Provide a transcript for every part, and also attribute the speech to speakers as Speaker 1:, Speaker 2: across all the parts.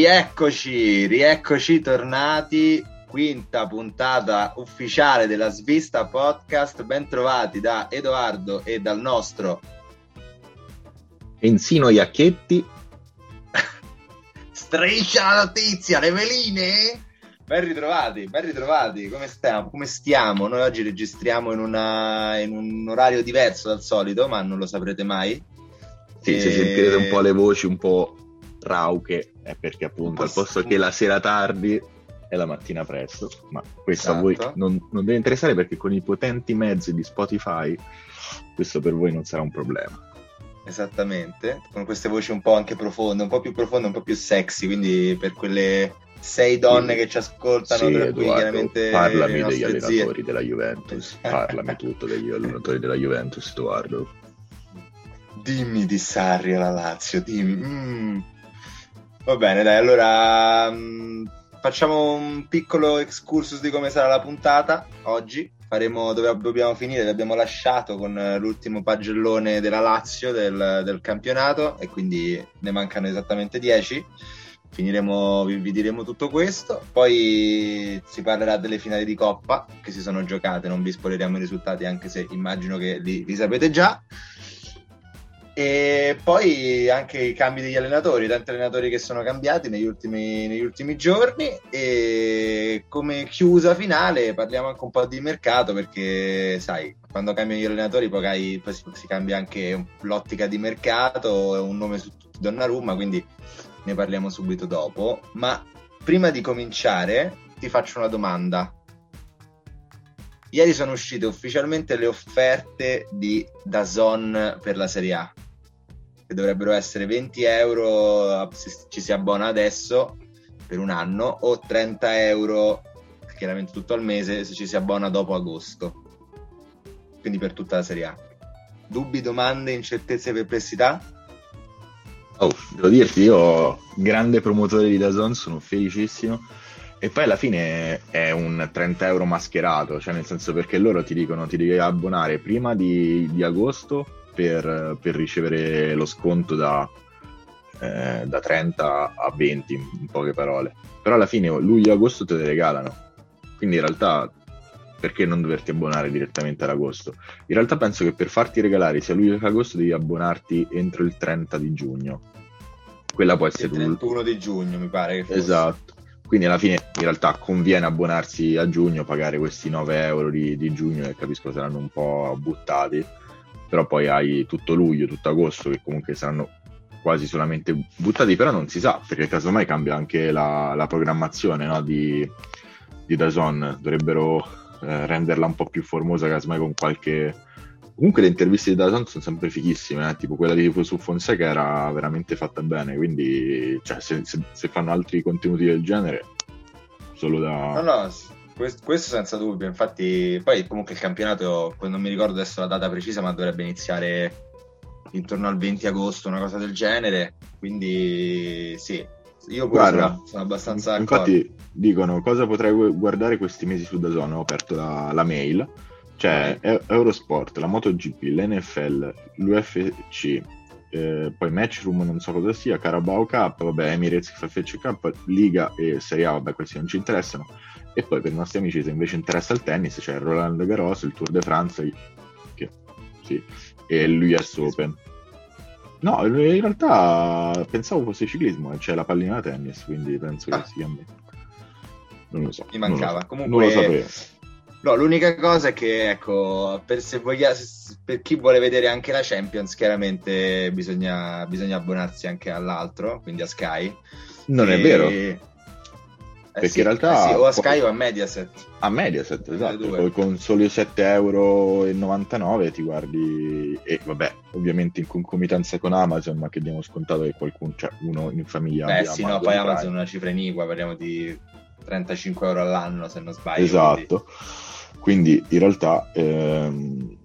Speaker 1: Rieccoci, rieccoci tornati, quinta puntata ufficiale della Svista Podcast, ben trovati da Edoardo e dal nostro
Speaker 2: Enzino Iacchetti.
Speaker 1: Striscia la notizia, le veline! Ben ritrovati, ben ritrovati, come stiamo? Come stiamo? Noi oggi registriamo in, una, in un orario diverso dal solito, ma non lo saprete mai.
Speaker 2: Sì, e... se sentirete un po' le voci un po' rauche è perché appunto al posto che la sera tardi è la mattina presto, ma questo esatto. a voi esatto. non, non, deve interessare perché con i potenti mezzi di Spotify questo per voi non sarà un problema.
Speaker 1: Esattamente, con queste voci un po' anche profonde, un po' più profonde, un po' più sexy, quindi per quelle sei donne che ci ascoltano,
Speaker 2: sì, tra cui chiaramente parlami degli allenatori zie. della Juventus, parlami tutto degli allenatori della Juventus, Edoardo.
Speaker 1: Dimmi di Sarri alla Lazio, dimmi. Mm. Va bene, dai, allora mh, mm, facciamo un piccolo excursus di come sarà la puntata oggi. Faremo dove dobbiamo finire, vi abbiamo lasciato con l'ultimo pagellone della Lazio del, del campionato e quindi ne mancano esattamente 10. Finiremo, vi, vi, diremo tutto questo. Poi si parlerà delle finali di Coppa che si sono giocate. Non vi spoileriamo i risultati, anche se immagino che li, li sapete già. E poi anche i cambi degli allenatori, tanti allenatori che sono cambiati negli ultimi, negli ultimi, giorni. E come chiusa finale parliamo anche un po' di mercato perché, sai, quando cambiano gli allenatori poi, poi si, si, cambia anche l'ottica di mercato, un nome su tutti Donnarumma, quindi ne parliamo subito dopo. Ma prima di cominciare ti faccio una domanda. Ieri sono uscite ufficialmente le offerte di Dazon per la Serie A che dovrebbero essere 20 euro se ci si abbona adesso per un anno o 30 euro chiaramente tutto al mese se ci si abbona dopo agosto. Quindi per tutta la serie A. Dubbi, domande, incertezze perplessità?
Speaker 2: Oh, devo dirti, io grande promotore di Dazon, sono felicissimo. E poi alla fine è un 30 euro mascherato, cioè nel senso perché loro ti dicono ti devi abbonare prima di, di agosto per, per ricevere lo sconto da, eh, da 30 a 20, in poche parole. Però alla fine luglio e agosto te le regalano. Quindi in realtà perché non doverti abbonare direttamente ad agosto? In realtà penso che per farti regalare sia luglio che agosto devi abbonarti entro il 30 di giugno. Quella può essere
Speaker 1: il 31 di giugno, mi pare.
Speaker 2: Esatto. Quindi alla fine in realtà conviene abbonarsi a giugno, pagare questi 9 euro di, di giugno che capisco saranno un po' buttati però poi hai tutto luglio, tutto agosto che comunque saranno quasi solamente buttati, però non si sa, perché casomai cambia anche la, la programmazione no, di, di Dazon, dovrebbero eh, renderla un po' più formosa, casomai con qualche... Comunque le interviste di Dazon sono sempre fighissime, eh? tipo quella di su Fonseca era veramente fatta bene, quindi cioè, se, se, se fanno altri contenuti del genere, solo da...
Speaker 1: No, no, questo, questo, senza dubbio, infatti poi comunque il campionato, non mi ricordo adesso la data precisa, ma dovrebbe iniziare intorno al 20 agosto, una cosa del genere, quindi sì, io Guarda, sono abbastanza
Speaker 2: infatti d'accordo. dicono cosa potrai guardare questi mesi su Dazon, ho aperto la, la mail, cioè okay. Eurosport, la MotoGP, l'NFL, l'UFC, eh, poi Matchroom non so cosa sia, Carabao Cup, vabbè, Emirates FFC Cup, Liga e Serie A, vabbè questi non ci interessano, e poi per i nostri amici, se invece interessa il tennis, c'è il Roland Garros, il Tour de France che, sì, e l'US Open. No, in realtà pensavo fosse ciclismo, c'è la pallina da tennis, quindi penso ah. che sia a me. Non lo so.
Speaker 1: Mi mancava.
Speaker 2: So.
Speaker 1: Comunque, non lo sapevo. No, l'unica cosa è che, ecco, per, se voglia, per chi vuole vedere anche la Champions, chiaramente bisogna, bisogna abbonarsi anche all'altro, quindi a Sky.
Speaker 2: Non e... è vero.
Speaker 1: Eh perché sì, in realtà... Eh sì, o a Sky o a Mediaset.
Speaker 2: A Mediaset, esatto. Poi con soli 7,99 euro ti guardi... E vabbè, ovviamente in concomitanza con Amazon, ma che abbiamo scontato che qualcuno, cioè uno in famiglia...
Speaker 1: Beh sì, no, poi Amazon è una cifra iniqua, parliamo di 35 euro all'anno se non sbaglio.
Speaker 2: Esatto. Quindi, quindi in realtà... Ehm...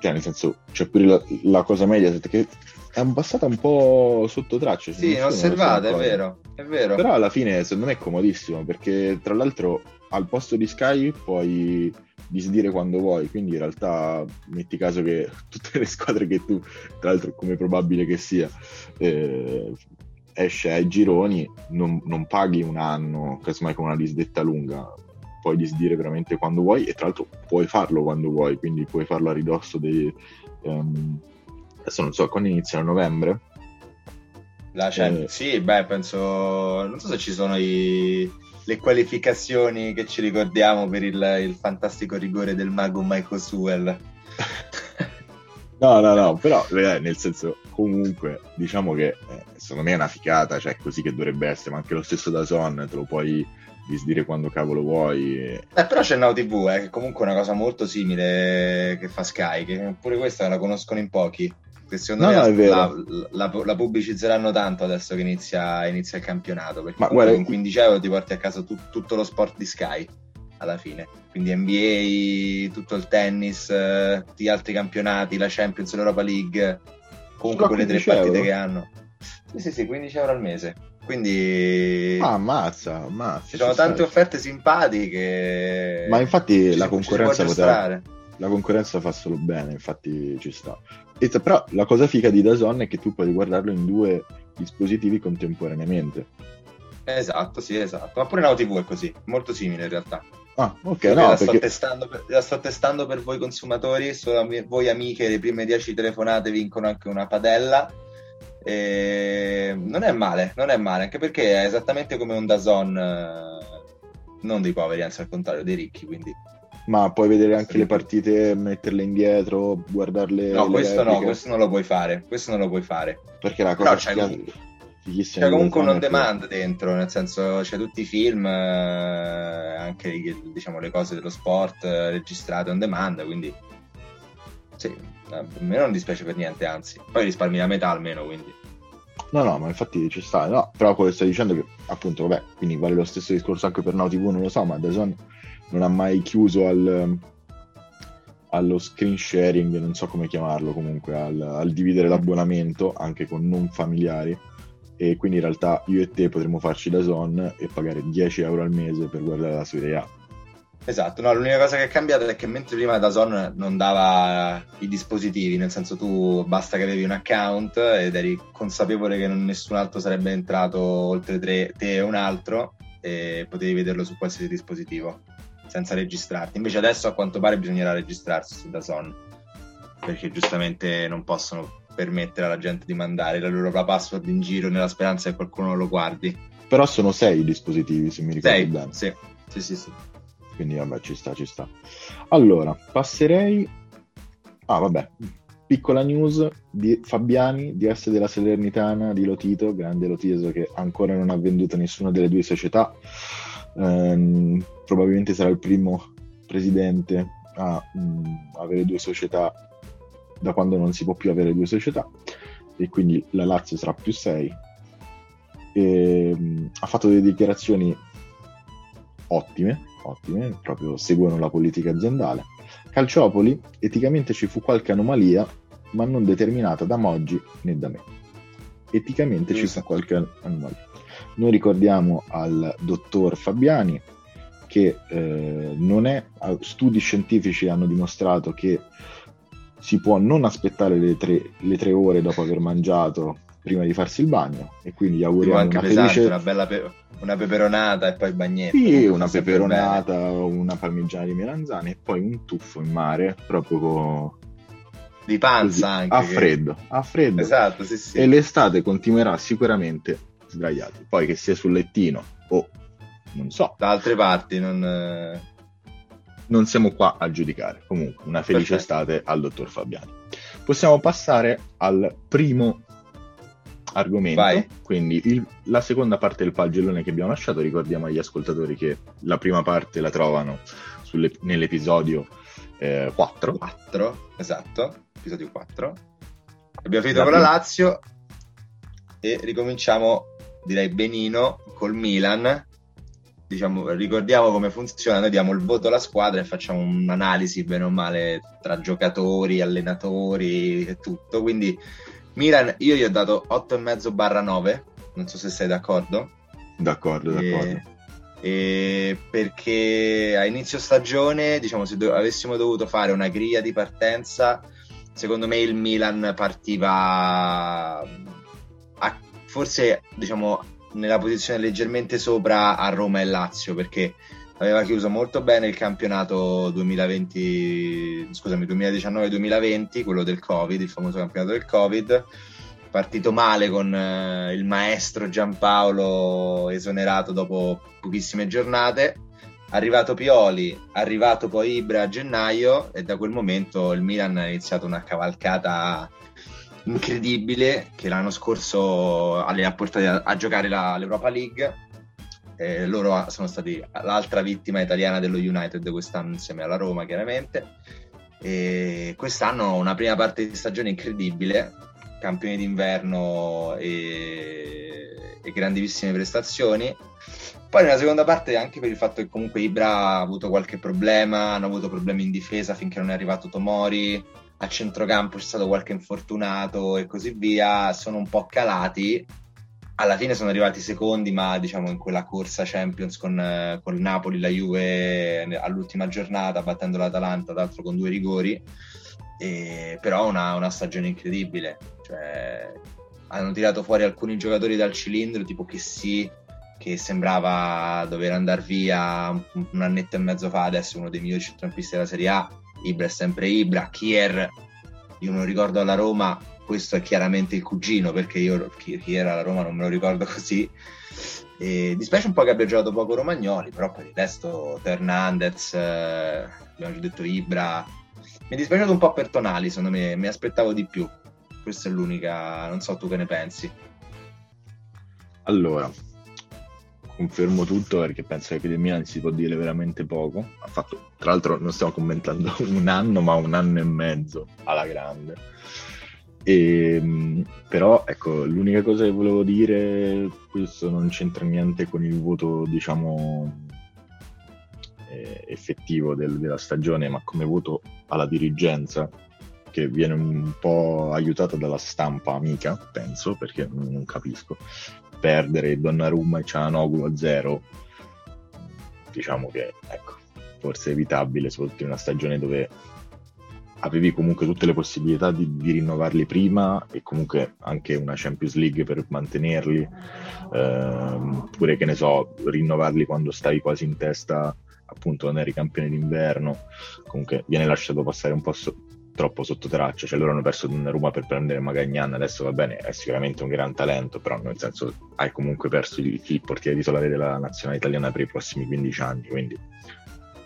Speaker 2: Cioè, nel senso, c'è pure la, la cosa Mediaset che è passata un po' sotto traccia.
Speaker 1: Sì, osservata, è vero, è vero.
Speaker 2: Però alla fine secondo me è comodissimo perché tra l'altro al posto di Sky puoi disdire quando vuoi, quindi in realtà metti caso che tutte le squadre che tu, tra l'altro come probabile che sia, eh, esce ai gironi, non, non paghi un anno, casomai con una disdetta lunga, puoi disdire veramente quando vuoi e tra l'altro puoi farlo quando vuoi, quindi puoi farlo a ridosso dei... Um, adesso non so, quando inizia a novembre?
Speaker 1: La Champions, eh, sì, beh, penso... Non so se ci sono i, le qualificazioni che ci ricordiamo per il, il fantastico rigore del mago Michael Sewell.
Speaker 2: No, no, no, però eh, nel senso, comunque, diciamo che eh, secondo me è una ficata, cioè così che dovrebbe essere, ma anche lo stesso da Son te lo puoi disdire quando cavolo vuoi.
Speaker 1: E... Eh, però c'è Now TV, eh, che comunque è una cosa molto simile che fa Sky, che pure questa la conoscono in pochi. Secondo no, me no, la, la, la, pubblicizzeranno tanto adesso che inizia, inizia il campionato, perché ma guarda, con 15 euro ti porti a casa tu, tutto lo sport di Sky alla fine. Quindi NBA, tutto il tennis, tutti gli altri campionati, la Champions, l'Europa League, comunque quelle tre partite euro. che hanno. Sì, sì, sì, 15 euro al mese. Quindi...
Speaker 2: Ah, ammazza, ammazza.
Speaker 1: Ci sono tante offerte simpatiche.
Speaker 2: Ma infatti la concorrenza poteva... La concorrenza fa solo bene, infatti ci sta. Però la cosa figa di Dazon è che tu puoi guardarlo in due dispositivi contemporaneamente.
Speaker 1: Esatto, sì, esatto. Ma pure Now TV è così, molto simile in realtà.
Speaker 2: Ah, ok,
Speaker 1: no,
Speaker 2: la,
Speaker 1: perché... sto testando per, la sto testando per voi consumatori, solo voi amiche, le prime 10 telefonate vincono anche una padella. E... Non è male, non è male, anche perché è esattamente come un Dazon, eh, non dei poveri, anzi al contrario, dei ricchi, quindi...
Speaker 2: Ma puoi vedere anche le partite, metterle indietro, guardarle...
Speaker 1: No, questo no, questo non lo puoi fare, questo non lo puoi fare.
Speaker 2: Perché la cosa... C'è,
Speaker 1: c'è comunque un on demand dentro, nel senso c'è tutti i film, eh, anche diciamo, le cose dello sport eh, registrate on demand, quindi sì, a me non dispiace per niente, anzi, poi risparmi la metà almeno, quindi.
Speaker 2: No, no, ma infatti ci sta, no, però quello che stai dicendo che appunto, vabbè, quindi vale lo stesso discorso anche per Now non lo so, ma Dazon non ha mai chiuso al, allo screen sharing, non so come chiamarlo comunque, al, al dividere l'abbonamento anche con non familiari. E quindi in realtà io e te potremmo farci da zone e pagare 10 euro al mese per guardare la Serie A.
Speaker 1: Esatto, no, l'unica cosa che è cambiata è che mentre prima Dazon non dava i dispositivi, nel senso tu basta che avevi un account ed eri consapevole che nessun altro sarebbe entrato oltre tre, te e un altro e potevi vederlo su qualsiasi dispositivo senza registrarti. Invece adesso a quanto pare bisognerà registrarsi su Dazon perché giustamente non possono permettere alla gente di mandare la loro password in giro nella speranza che qualcuno lo guardi.
Speaker 2: Però sono sei i dispositivi, se mi ricordo sei, bene.
Speaker 1: Sì, sì, sì, sì.
Speaker 2: Quindi vabbè, ci sta, ci sta. Allora, passerei... Ah, vabbè, piccola news di Fabiani, DS della Salernitana, di Lotito, grande Lotito che ancora non ha venduto nessuna delle due società. Ehm, probabilmente sarà il primo presidente a mh, mm, avere due società da quando non si può più avere due società e quindi la Lazio sarà più 6 e, mh, ha fatto delle dichiarazioni ottime, ottime, proprio seguono la politica aziendale. Calciopoli, eticamente ci fu qualche anomalia, ma non determinata da Moggi né da me. Eticamente ci fu qualche anomalia. Noi ricordiamo al dottor Fabiani che eh, non è, studi scientifici hanno dimostrato che si può non aspettare le tre, le tre, ore dopo aver mangiato prima di farsi il bagno e quindi gli auguriamo
Speaker 1: anche
Speaker 2: una
Speaker 1: pesante,
Speaker 2: felice...
Speaker 1: una bella pe... una peperonata e poi il bagnetto.
Speaker 2: Sì, una peperonata una parmigiana di melanzane e poi un tuffo in mare proprio
Speaker 1: di panza Così, anche
Speaker 2: a freddo, a freddo.
Speaker 1: Esatto sì sì.
Speaker 2: E l'estate continuerà sicuramente sdraiati poi che sia sul lettino o non so
Speaker 1: da altre parti non
Speaker 2: non siamo qua a giudicare. Comunque, una felice Perfetto. estate al dottor Fabiani. Possiamo passare al primo argomento, Vai. quindi il, la seconda parte del pagellone che abbiamo lasciato. Ricordiamo agli ascoltatori che la prima parte la trovano sulle, nell'episodio eh, 4.
Speaker 1: 4, esatto, episodio 4. Abbiamo finito la con prima... la Lazio e ricominciamo, direi benino, col Milan diciamo, ricordiamo come funziona, noi diamo il voto alla squadra e facciamo un'analisi bene o male tra giocatori, allenatori e tutto. Quindi Milan io gli ho dato 8,5 barra 9, non so se sei d'accordo.
Speaker 2: D'accordo, d'accordo.
Speaker 1: E perché a inizio stagione, diciamo, se do- avessimo dovuto fare una griglia di partenza, secondo me il Milan partiva forse diciamo nella posizione leggermente sopra a Roma e Lazio perché aveva chiuso molto bene il campionato 2020, scusami, 2019-2020, quello del Covid, il famoso campionato del Covid. Partito male con eh, il maestro Giampaolo esonerato dopo pochissime giornate. Arrivato Pioli, arrivato poi Ibra a gennaio e da quel momento il Milan ha iniziato una cavalcata incredibile che l'anno scorso li ha portati a, a giocare la, l'Europa League. Eh, loro sono stati l'altra vittima italiana dello United quest'anno insieme alla Roma chiaramente. E quest'anno una prima parte di stagione incredibile, campioni d'inverno e, e grandissime prestazioni. Poi nella seconda parte anche per il fatto che comunque Ibra ha avuto qualche problema, hanno avuto problemi in difesa finché non è arrivato Tomori, a centrocampo c'è stato qualche infortunato e così via, sono un po' calati. Alla fine sono arrivati secondi, ma diciamo in quella corsa Champions con, con Napoli, la Juve all'ultima giornata, battendo l'Atalanta, tra l'altro con due rigori. E, però una, una stagione incredibile. Cioè, hanno tirato fuori alcuni giocatori dal cilindro, tipo che sì, che sembrava dover andare via un, un annetto e mezzo fa, adesso uno dei migliori centrocampisti della Serie A Ibra è sempre Ibra, Kier, io non ricordo alla Roma, questo è chiaramente il cugino perché io Kier alla Roma non me lo ricordo così. E dispiace un po' che abbia giocato poco Romagnoli, però per il resto Hernandez, eh, abbiamo già detto Ibra. Mi è dispiaciuto un po' per Tonali, secondo me, mi aspettavo di più. Questa è l'unica, non so tu che ne pensi.
Speaker 2: Allora, confermo tutto perché penso che del Milan si può dire veramente poco. Ha fatto, tra l'altro, non stiamo commentando un anno, ma un anno e mezzo alla grande. E, ehm, però, ecco, l'unica cosa che volevo dire, questo non c'entra niente con il voto, diciamo, eh, effettivo del, della stagione, ma come voto alla dirigenza, che viene un po' aiutata dalla stampa amica, penso, perché non capisco perdere Donnarumma e Cianoglu a zero, diciamo che ecco, forse è evitabile, soprattutto in una stagione dove avevi comunque tutte le possibilità di, di, rinnovarli prima e comunque anche una Champions League per mantenerli, ehm, pure che ne so, rinnovarli quando stavi quasi in testa, appunto, non eri campione d'inverno, comunque viene lasciato passare un po' so- troppo sotto traccia, cioè loro hanno perso Donnarumma per prendere Magagnan, adesso va bene, è sicuramente un gran talento, però nel senso hai comunque perso il, il portiere titolare della nazionale italiana per i prossimi 15 anni, quindi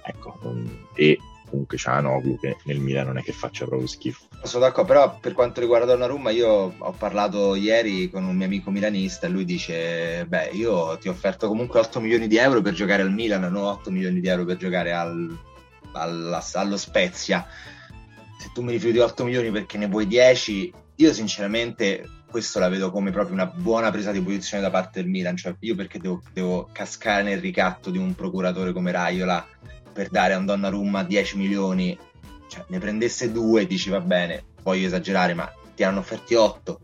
Speaker 2: ecco, e comunque c'ha Noglu che nel Milan non è che faccia proprio schifo.
Speaker 1: Sono d'accordo, però per quanto riguarda Donnarumma io ho parlato ieri con un mio amico milanista e lui dice beh io ti ho offerto comunque 8 milioni di euro per giocare al Milan, non 8 milioni di euro per giocare al, alla, allo Spezia se tu mi rifiuti 8 milioni perché ne vuoi 10, io sinceramente questo la vedo come proprio una buona presa di posizione da parte del Milan, cioè io perché devo, devo cascare nel ricatto di un procuratore come Raiola per dare a un Donnarumma 10 milioni, cioè ne prendesse due dici va bene, voglio esagerare, ma ti hanno offerti 8.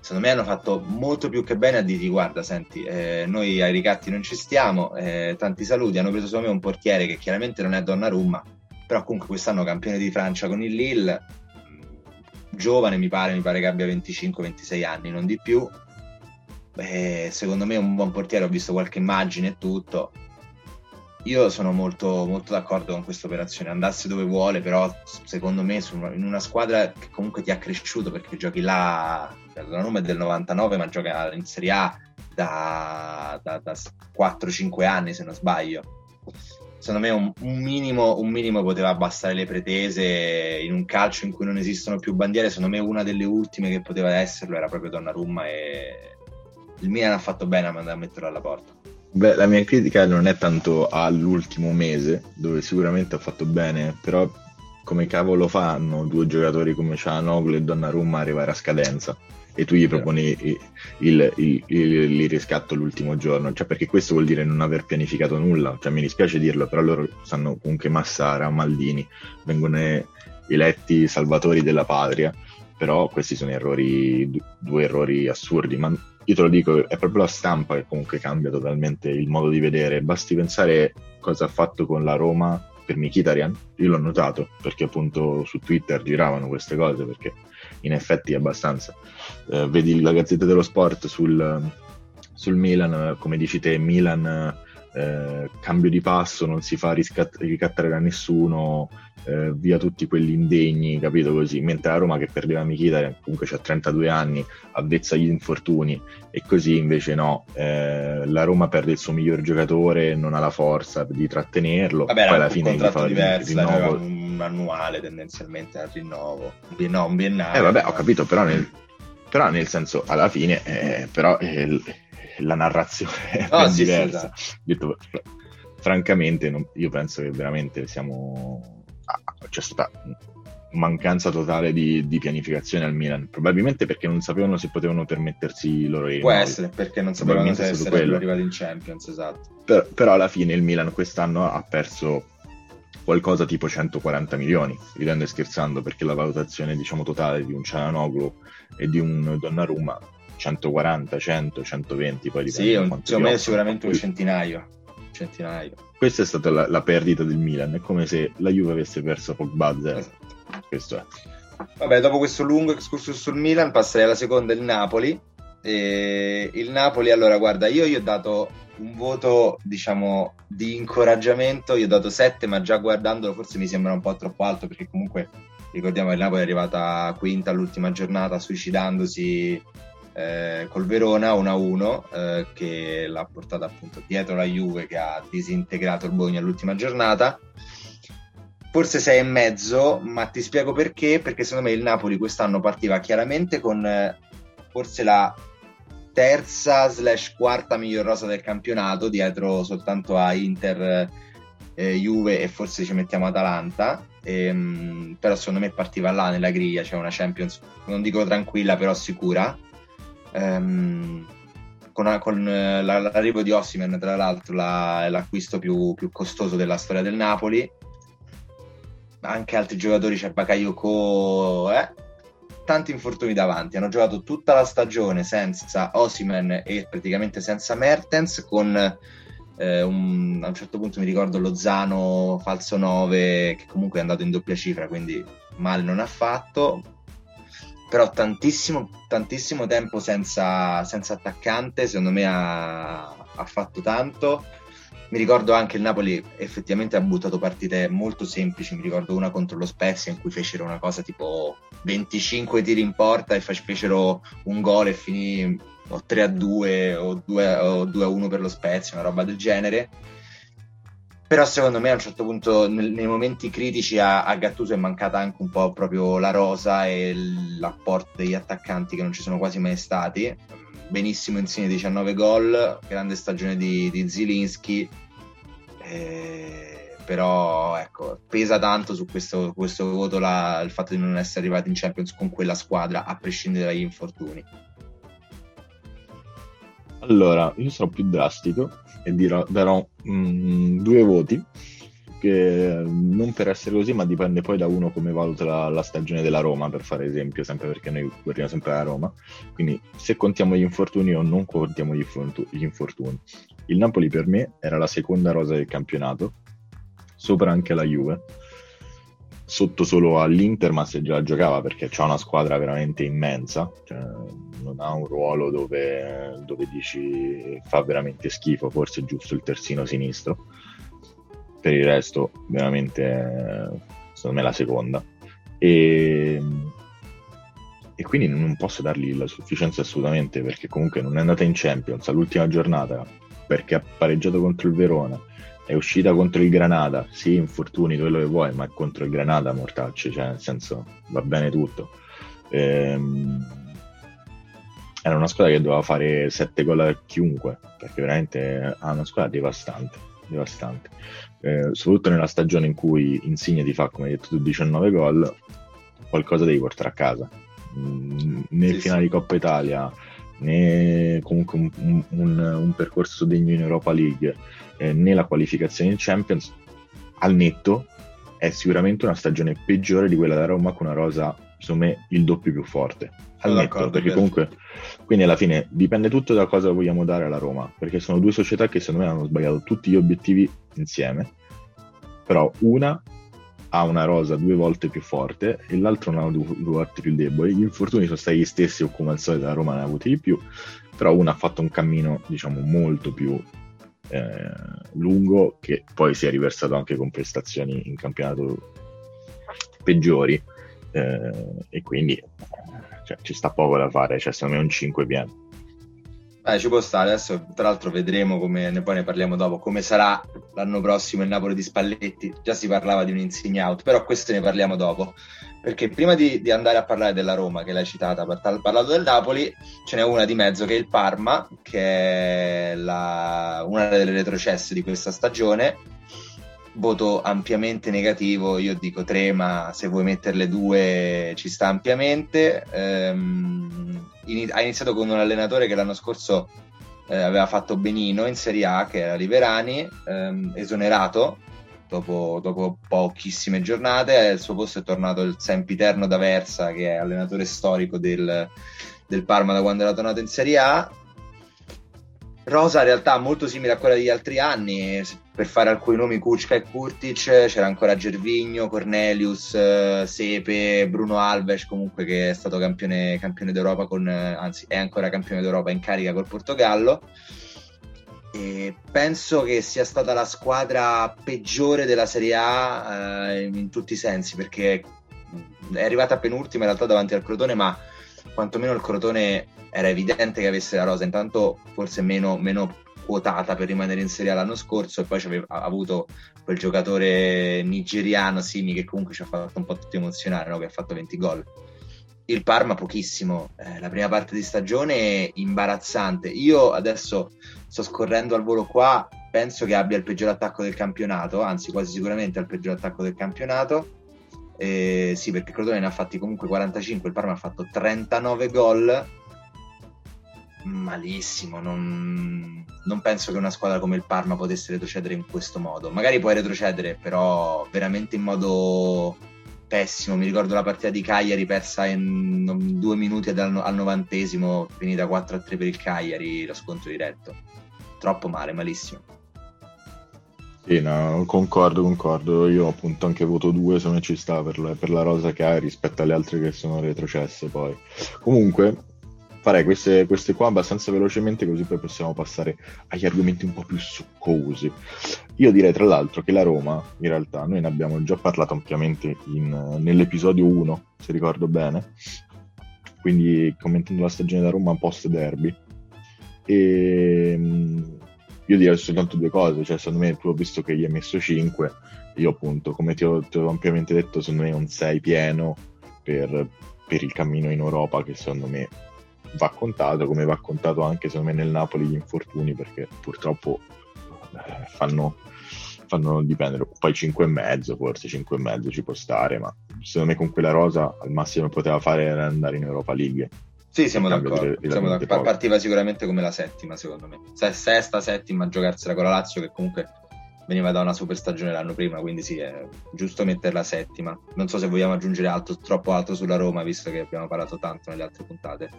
Speaker 1: Secondo me hanno fatto molto più che bene a dirti guarda, senti, eh, noi ai ricatti non ci stiamo, eh, tanti saluti, hanno preso secondo me un portiere che chiaramente non è Donnarumma, però comunque quest'anno campione di Francia con il Lille, giovane mi pare, mi pare che abbia 25-26 anni, non di più. Beh, secondo me è un buon portiere, ho visto qualche immagine e tutto. Io sono molto, molto d'accordo con questa operazione, andasse dove vuole, però secondo me in una squadra che comunque ti ha cresciuto perché giochi là, la Roma è del 99 ma gioca in Serie A da, da, da 4-5 anni se non sbaglio secondo me un, un, minimo, un, minimo, poteva bastare le pretese in un calcio in cui non esistono più bandiere. Secondo me una delle ultime che poteva esserlo era proprio Donnarumma e il Milan ha fatto bene a mandare a metterlo alla porta.
Speaker 2: Beh, la mia critica non è tanto all'ultimo mese, dove sicuramente ha fatto bene, però come cavolo fanno due giocatori come Cianoglu e Donnarumma arrivare a scadenza? E tu gli proponi il, il, il, il, riscatto l'ultimo giorno, cioè perché questo vuol dire non aver pianificato nulla, cioè mi dispiace dirlo, però loro sanno comunque Massara, Maldini, vengono eletti salvatori della patria, però questi sono errori, due errori assurdi, ma io te lo dico, è proprio la stampa che comunque cambia totalmente il modo di vedere, basti pensare cosa ha fatto con la Roma per Mkhitaryan, io l'ho notato perché appunto su Twitter giravano queste cose perché in effetti abbastanza. Eh, vedi la Gazzetta dello Sport sul, sul Milan, come dici te, Milan eh, cambio di passo, non si fa riscat- ricattare da nessuno, eh, via tutti quelli indegni, capito così, mentre la Roma che perdeva Michita comunque ha 32 anni, avvezza agli infortuni e così invece no, eh, la Roma perde il suo miglior giocatore, non ha la forza di trattenerlo,
Speaker 1: Vabbè, poi alla fine un contratto diverso, rinnovo... un annuale tendenzialmente al rinnovo, no, un biennale.
Speaker 2: Eh vabbè, ho capito, però nel, però nel senso alla fine eh, però eh, la narrazione è oh, sì, diversa. Sì. Detto, francamente, non, io penso che veramente siamo. Ah, c'è stata mancanza totale di, di, pianificazione al Milan. Probabilmente perché non sapevano se potevano permettersi i loro
Speaker 1: Può essere perché non sapevano se essere arrivati in Champions, esatto.
Speaker 2: Per, però alla fine il Milan quest'anno ha perso qualcosa tipo 140 milioni, ridendo e scherzando, perché la valutazione diciamo totale di un Cianoglu e di un Donnarumma 140, 100, 120, poi dipende.
Speaker 1: Sì, un, secondo me sicuramente un centinaio. centinaio.
Speaker 2: Questa è stata la, la, perdita del Milan, è come se la Juve avesse perso Pogba zero. Esatto. Questo è.
Speaker 1: Vabbè, dopo questo lungo excursus sul Milan passerei alla seconda, il Napoli. E il Napoli, allora, guarda, io gli ho dato un voto, diciamo, di incoraggiamento, io ho dato 7, ma già guardandolo forse mi sembra un po' troppo alto, perché comunque ricordiamo che il Napoli è arrivata quinta all'ultima giornata, suicidandosi eh, col Verona 1-1 eh, che l'ha portata appunto dietro la Juve che ha disintegrato il Bologna all'ultima giornata. Forse sei e mezzo ma ti spiego perché perché secondo me il Napoli quest'anno partiva chiaramente con eh, forse la terza slash quarta miglior rosa del campionato dietro soltanto a Inter eh, Juve e forse ci mettiamo Atalanta. Ehm, però secondo me partiva là nella griglia c'è cioè una Champions non dico tranquilla però sicura ehm, con, con eh, l'arrivo di Ossiman, tra l'altro, la, l'acquisto più, più, costoso della storia del Napoli. Anche altri giocatori, c'è Bakayoko, eh? tanti infortuni davanti. Hanno giocato tutta la stagione senza Ossiman e praticamente senza Mertens, con eh, un, a un certo punto mi ricordo Lozano falso 9, che comunque è andato in doppia cifra, quindi male non ha fatto però tantissimo, tantissimo tempo senza, senza attaccante, secondo me ha, ha, fatto tanto. Mi ricordo anche il Napoli effettivamente ha buttato partite molto semplici, mi ricordo una contro lo Spezia in cui fecero una cosa tipo 25 tiri in porta e fecero un gol e finì o 3 a 2 o 2, o 2 a 1 per lo Spezia, una roba del genere però secondo me a un certo punto nel, nei momenti critici a, a, Gattuso è mancata anche un po' proprio la rosa e l'apporto degli attaccanti che non ci sono quasi mai stati. Benissimo Insigne 19 gol grande stagione di, di Zilinski eh, però ecco pesa tanto su questo, questo voto la, il fatto di non essere arrivati in Champions con quella squadra a prescindere dagli infortuni
Speaker 2: allora io sarò più drastico e dirò, darò mm, due voti, che non per essere così, ma dipende poi da uno come valuta la, la, stagione della Roma, per fare esempio, sempre perché noi guardiamo sempre la Roma. Quindi se contiamo gli infortuni o non contiamo gli, gli infortuni. Il Napoli per me era la seconda rosa del campionato, sopra anche la Juve sotto solo all'Inter, ma se già giocava perché c'ha una squadra veramente immensa, cioè, non ha un ruolo dove, dove, dici fa veramente schifo, forse è giusto il terzino sinistro. Per il resto, veramente, secondo me, la seconda. E, e quindi non posso dargli la sufficienza assolutamente perché comunque non è andata in Champions all'ultima giornata perché ha pareggiato contro il Verona è uscita contro il Granada, sì, infortuni, quello che vuoi, ma è contro il Granada mortacci, cioè nel senso va bene tutto. Ehm, era una squadra che doveva fare 7 gol a chiunque, perché veramente ha una squadra devastante, devastante. Eh, soprattutto nella stagione in cui Insigne ti fa, come hai detto tu, 19 gol, qualcosa devi portare a casa. Mm, nel sì, finale sì. di Coppa Italia, né comunque un, un, un percorso degno in Europa League, eh, nella qualificazione in Champions, al netto è sicuramente una stagione peggiore di quella da Roma con una rosa, secondo me, il doppio più forte. Al netto, perché comunque, quindi alla fine dipende tutto da cosa vogliamo dare alla Roma, perché sono due società che secondo me hanno sbagliato tutti gli obiettivi insieme, però una ha una rosa due volte più forte e l'altro ne ha due, due volte più debole. Gli infortuni sono stati gli stessi o come al solito la Roma ne ha avuti di più, però uno ha fatto un cammino diciamo molto più eh, lungo che poi si è riversato anche con prestazioni in campionato peggiori eh, e quindi cioè, ci sta poco da fare, cioè secondo me un 5 pieno.
Speaker 1: Eh, ci può stare, adesso tra l'altro vedremo come, ne, poi ne parliamo dopo, come sarà l'anno prossimo il Napoli di Spalletti, già si parlava di un insigne out, però questo ne parliamo dopo, perché prima di, di andare a parlare della Roma, che l'hai citata, par- parlato del Napoli, ce n'è una di mezzo che è il Parma, che è la, una delle retrocesse di questa stagione, voto ampiamente negativo, io dico tre, ma se vuoi metterle due ci sta ampiamente. Ehm, in, ha iniziato con un allenatore che l'anno scorso eh, aveva fatto benino in Serie A, che era Liverani, ehm, esonerato dopo, dopo, pochissime giornate. Al suo posto è tornato il sempiterno D'Aversa, che è allenatore storico del, del Parma da quando era tornato in Serie A. Rosa in realtà molto simile a quella degli altri anni, per fare alcuni nomi Kuczka e Kurtic, c'era ancora Gervigno, Cornelius, eh, Sepe, Bruno Alves comunque che è stato campione, campione d'Europa con, anzi è ancora campione d'Europa in carica col Portogallo. E penso che sia stata la squadra peggiore della Serie A eh, in tutti i sensi perché è arrivata penultima in realtà davanti al Crotone ma quantomeno il Crotone era evidente che avesse la rosa intanto forse meno, meno quotata per rimanere in Serie A l'anno scorso e poi aveva avuto quel giocatore nigeriano Simi che comunque ci ha fatto un po' tutti emozionare, no? che ha fatto 20 gol. Il Parma pochissimo, eh, la prima parte di stagione imbarazzante. Io adesso sto scorrendo al volo qua, penso che abbia il peggior attacco del campionato, anzi quasi sicuramente il peggior attacco del campionato. Eh, sì, perché Crotone ne ha fatti comunque 45, il Parma ha fatto 39 gol malissimo. Non, non, penso che una squadra come il Parma potesse retrocedere in questo modo. Magari puoi retrocedere, però veramente in modo pessimo. Mi ricordo la partita di Cagliari persa in due minuti al, al novantesimo, finita 4-3 per il Cagliari, lo scontro diretto. Troppo male, malissimo.
Speaker 2: Sì, no, concordo, concordo. Io appunto anche voto 2 se non ci sta per per la rosa che ha rispetto alle altre che sono retrocesse poi. Comunque, farei queste, queste, qua abbastanza velocemente così poi possiamo passare agli argomenti un po' più succosi. Io direi tra l'altro che la Roma, in realtà, noi ne abbiamo già parlato ampiamente in, nell'episodio 1, se ricordo bene, quindi commentando la stagione da Roma post derby. E io direi soltanto due cose, cioè secondo me tu ho visto che gli hai messo 5, io appunto, come ti ho, ti ho ampiamente detto, secondo me è un 6 pieno per, per il cammino in Europa che secondo me va contato, come va contato anche secondo me nel Napoli gli infortuni, perché purtroppo eh, fanno, fanno dipendere. Poi 5,5, forse 5,5 ci può stare, ma secondo me con quella rosa al massimo che poteva fare era andare in Europa League.
Speaker 1: Sì, siamo d'accordo. Siamo d'accordo. Partiva sicuramente come la settima, secondo me. Sesta, settima, giocarsela con la Lazio, che comunque veniva da una super stagione l'anno prima, quindi sì, è giusto metterla settima. Non so se vogliamo aggiungere altro, troppo altro sulla Roma, visto che abbiamo parlato tanto nelle altre puntate.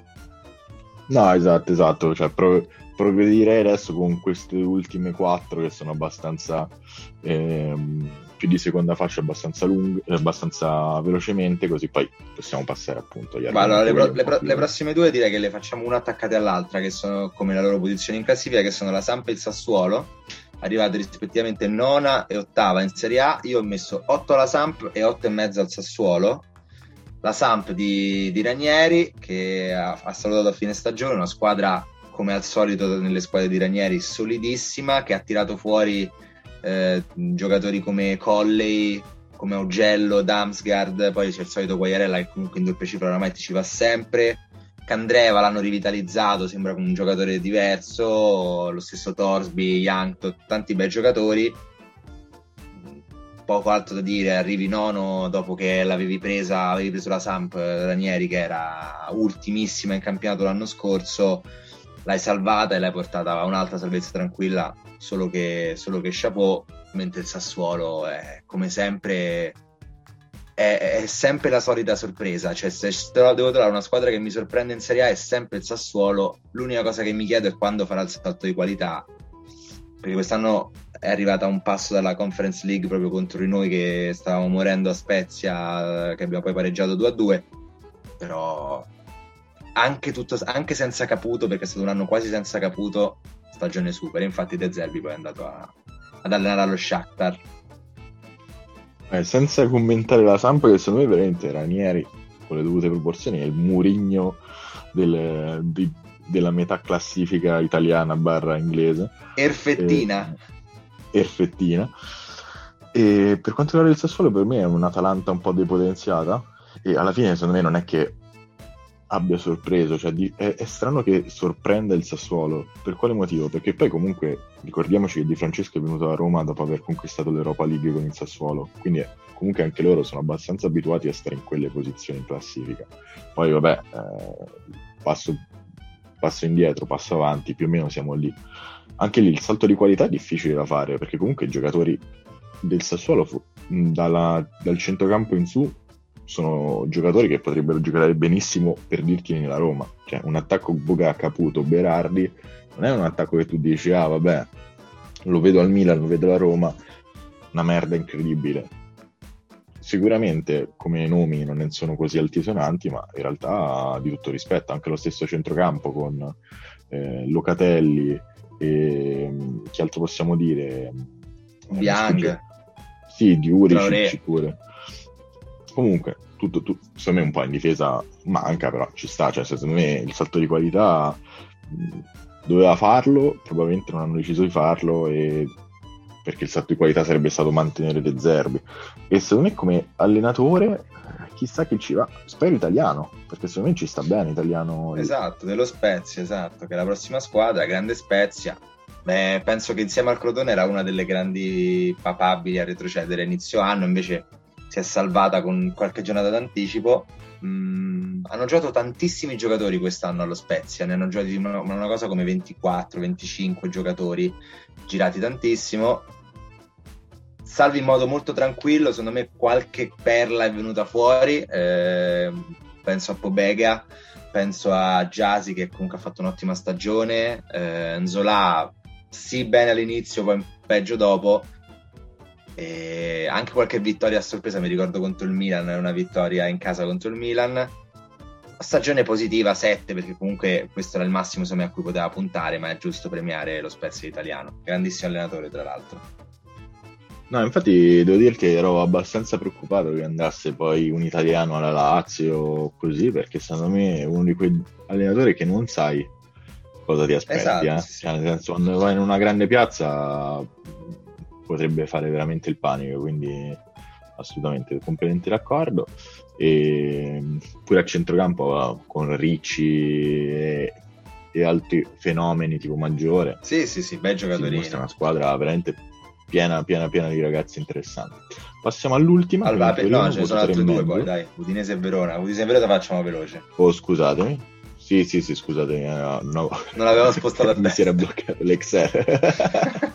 Speaker 2: No, esatto, esatto. Cioè, pro- progredirei adesso con queste ultime quattro che sono abbastanza ehm, più di seconda fascia, abbastanza lunghe, abbastanza velocemente, così poi possiamo passare appunto agli.
Speaker 1: Allora, le, pro- le, pro- le, prossime due direi che le facciamo una attaccate all'altra, che sono come la loro posizione in classifica, che sono la Samp e il Sassuolo, arrivate rispettivamente nona e ottava in Serie A. Io ho messo 8 alla Samp e 8 e mezzo al Sassuolo la Samp di, di Ranieri che ha, ha, salutato a fine stagione, una squadra come al solito nelle squadre di Ranieri solidissima che ha tirato fuori eh, giocatori come Colley, come Augello, Damsgaard, poi c'è il solito Guagliarella che comunque in doppia cifra oramai ci va sempre. Candreva l'hanno rivitalizzato, sembra un giocatore diverso, lo stesso Torsby, Young, tanti bei giocatori poco altro da dire, arrivi nono dopo che l'avevi presa, avevi preso la Samp Ranieri che era ultimissima in campionato l'anno scorso, l'hai salvata e l'hai portata a un'altra salvezza tranquilla, solo che, solo che chapeau, mentre il Sassuolo è come sempre è, è, sempre la solita sorpresa. Cioè, se devo trovare una squadra che mi sorprende in Serie A è sempre il Sassuolo. L'unica cosa che mi chiedo è quando farà il salto di qualità. Perché quest'anno è arrivata a un passo dalla Conference League proprio contro di noi che stavamo morendo a Spezia, che abbiamo poi pareggiato 2-2, però anche, tutto, anche senza Caputo, perché è stato un anno quasi senza Caputo, stagione super, infatti De Zerbi poi è andato a, ad allenare allo Shakhtar.
Speaker 2: Eh, senza commentare la Samp che secondo me veramente Ranieri con le dovute proporzioni è il murigno del, di, della metà classifica italiana barra inglese.
Speaker 1: Erfettina.
Speaker 2: Eh, Erfettina. E per quanto riguarda il Sassuolo, per me è un'Atalanta un po' depotenziata. E alla fine, secondo me, non è che abbia sorpreso. Cioè, di, è, è, strano che sorprenda il Sassuolo. Per quale motivo? Perché poi, comunque, ricordiamoci che Di Francesco è venuto a Roma dopo aver conquistato l'Europa League con il Sassuolo. Quindi, comunque, anche loro sono abbastanza abituati a stare in quelle posizioni in classifica. Poi, vabbè, eh, passo passo indietro, passo avanti, più o meno siamo lì. Anche lì il salto di qualità è difficile da fare perché comunque i giocatori del Sassuolo dalla, dal centrocampo in su sono giocatori che potrebbero giocare benissimo per dirti nella Roma. Cioè un attacco Boga, Caputo, Berardi non è un attacco che tu dici ah vabbè lo vedo al Milan, lo vedo alla Roma, una merda incredibile sicuramente come nomi non ne sono così altisonanti, ma in realtà di tutto rispetto, anche lo stesso centrocampo con eh, Locatelli e che altro possiamo dire?
Speaker 1: Biang.
Speaker 2: Sì, di Uricic pure. Comunque, tutto, tutto, secondo me un po' in difesa manca, però ci sta, cioè secondo me il salto di qualità doveva farlo, probabilmente non hanno deciso di farlo e perché il salto di qualità sarebbe stato mantenere De Zerbi. E secondo me come allenatore, chissà che ci va, spero italiano, perché secondo me ci sta bene italiano.
Speaker 1: Esatto, dello Spezia, esatto, che la prossima squadra, grande Spezia. Beh, penso che insieme al Crotone era una delle grandi papabili a retrocedere inizio anno, invece si è salvata con qualche giornata d'anticipo. Mm, hanno giocato tantissimi giocatori quest'anno allo Spezia, ne hanno giocati una, una cosa come 24-25 giocatori girati tantissimo salvi in modo molto tranquillo, secondo me qualche perla è venuta fuori, eh, penso a Pobega, penso a Jasi che comunque ha fatto un'ottima stagione, eh, Nzola sì bene all'inizio, poi peggio dopo, e anche qualche vittoria a sorpresa, mi ricordo contro il Milan, una vittoria in casa contro il Milan. Stagione positiva 7 perché comunque questo era il massimo a cui poteva puntare, ma è giusto premiare lo Spezia italiano. Grandissimo allenatore, tra l'altro.
Speaker 2: No, infatti devo dire che ero abbastanza preoccupato che andasse poi un italiano alla Lazio così, perché secondo me è uno di quei allenatori che non sai cosa ti aspetti. Esatto, eh? sì. cioè, nel senso, quando vai in una grande piazza potrebbe fare veramente il panico, quindi assolutamente completamente d'accordo. E pure a centrocampo con Ricci e, e altri fenomeni tipo Maggiore.
Speaker 1: Sì, sì, sì, bei giocatori.
Speaker 2: È una squadra veramente piena, piena, piena di ragazzi interessanti. Passiamo all'ultima.
Speaker 1: Allora, no, ce ne sono altri due poi, dai. Udinese e Verona. Udinese e Verona facciamo veloce.
Speaker 2: Oh, scusatemi. Sì, sì, sì, scusatemi. Eh, no, no.
Speaker 1: Non l'avevo spostato a.
Speaker 2: Mi si era bloccato l'Excel.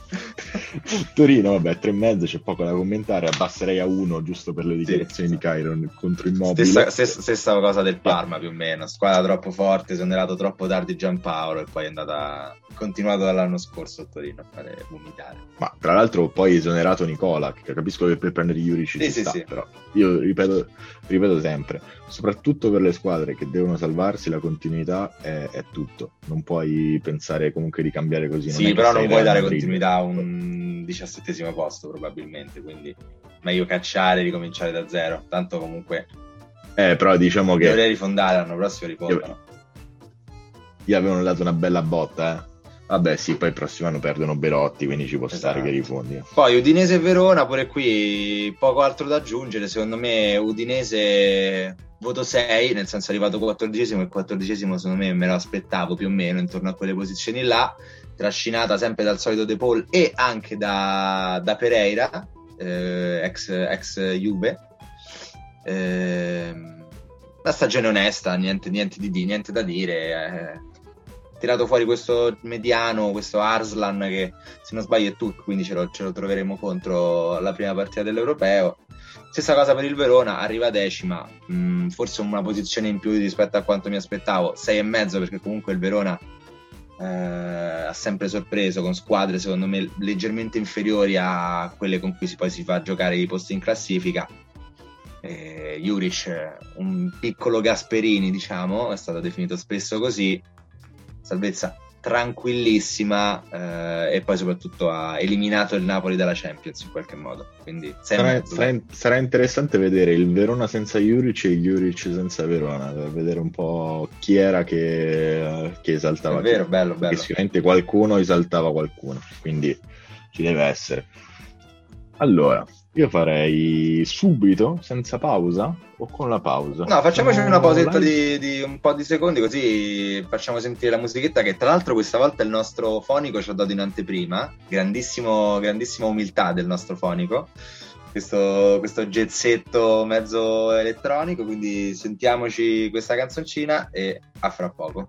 Speaker 2: Torino, vabbè, tre e mezzo, c'è poco da commentare. Abbasserei a uno giusto per le dichiarazioni sì, di Cairo contro Immobile.
Speaker 1: Stessa, stessa, stessa, cosa del Parma, più o meno. Squadra troppo forte, esonerato troppo tardi Giampaolo e poi è andata continuato dall'anno scorso a Torino a fare vomitare.
Speaker 2: Ma tra l'altro poi esonerato Nicola, che capisco che per prendere Juric sì, ci sì, sta, sì. però io ripeto, ripeto, sempre, soprattutto per le squadre che devono salvarsi, la continuità è, è tutto. Non puoi pensare comunque di cambiare così.
Speaker 1: Sì, però non puoi dare continuità a un diciassettesimo posto probabilmente, quindi meglio cacciare e ricominciare da zero. Tanto comunque...
Speaker 2: Eh, però diciamo che...
Speaker 1: Dovrei rifondare l'anno prossimo rifondano.
Speaker 2: Gli avevano dato una bella botta, eh Vabbè, sì, poi il prossimo anno perdono Berotti, quindi ci può esatto. stare che rifondi.
Speaker 1: Poi Udinese e Verona, pure qui poco altro da aggiungere. Secondo me Udinese voto 6, nel senso è arrivato 14 e il 14 secondo me me lo aspettavo più o meno intorno a quelle posizioni là, trascinata sempre dal solito De Paul e anche da, da Pereira, eh, ex, ex Juve. Eh, la stagione onesta, niente, niente, di, niente da dire. Eh tirato fuori questo mediano, questo Arslan che se non sbaglio è tutto, quindi ce lo, ce lo troveremo contro la prima partita dell'Europeo. Stessa cosa per il Verona, arriva decima, mh, mm, forse una posizione in più rispetto a quanto mi aspettavo, sei e mezzo perché comunque il Verona eh, ha sempre sorpreso con squadre secondo me leggermente inferiori a quelle con cui si, poi si fa giocare i posti in classifica. Eh, Juric, un piccolo Gasperini, diciamo, è stato definito spesso così. Salvezza tranquillissima eh, e poi soprattutto ha eliminato il Napoli dalla Champions in qualche modo. Quindi
Speaker 2: sarà, sarà, sarà, interessante vedere il Verona senza Juric e Juric senza Verona per vedere un po' chi era che, che esaltava.
Speaker 1: È vero, bello, bello.
Speaker 2: sicuramente qualcuno esaltava qualcuno, quindi ci deve essere. Allora, io farei subito, senza pausa o con la pausa?
Speaker 1: No, facciamoci Siamo una pausetta di, di, un po' di secondi così facciamo sentire la musichetta che tra l'altro questa volta il nostro fonico ci ha dato in anteprima. Grandissimo, grandissima umiltà del nostro fonico. Questo, questo gezzetto mezzo elettronico, quindi sentiamoci questa canzoncina e a fra poco.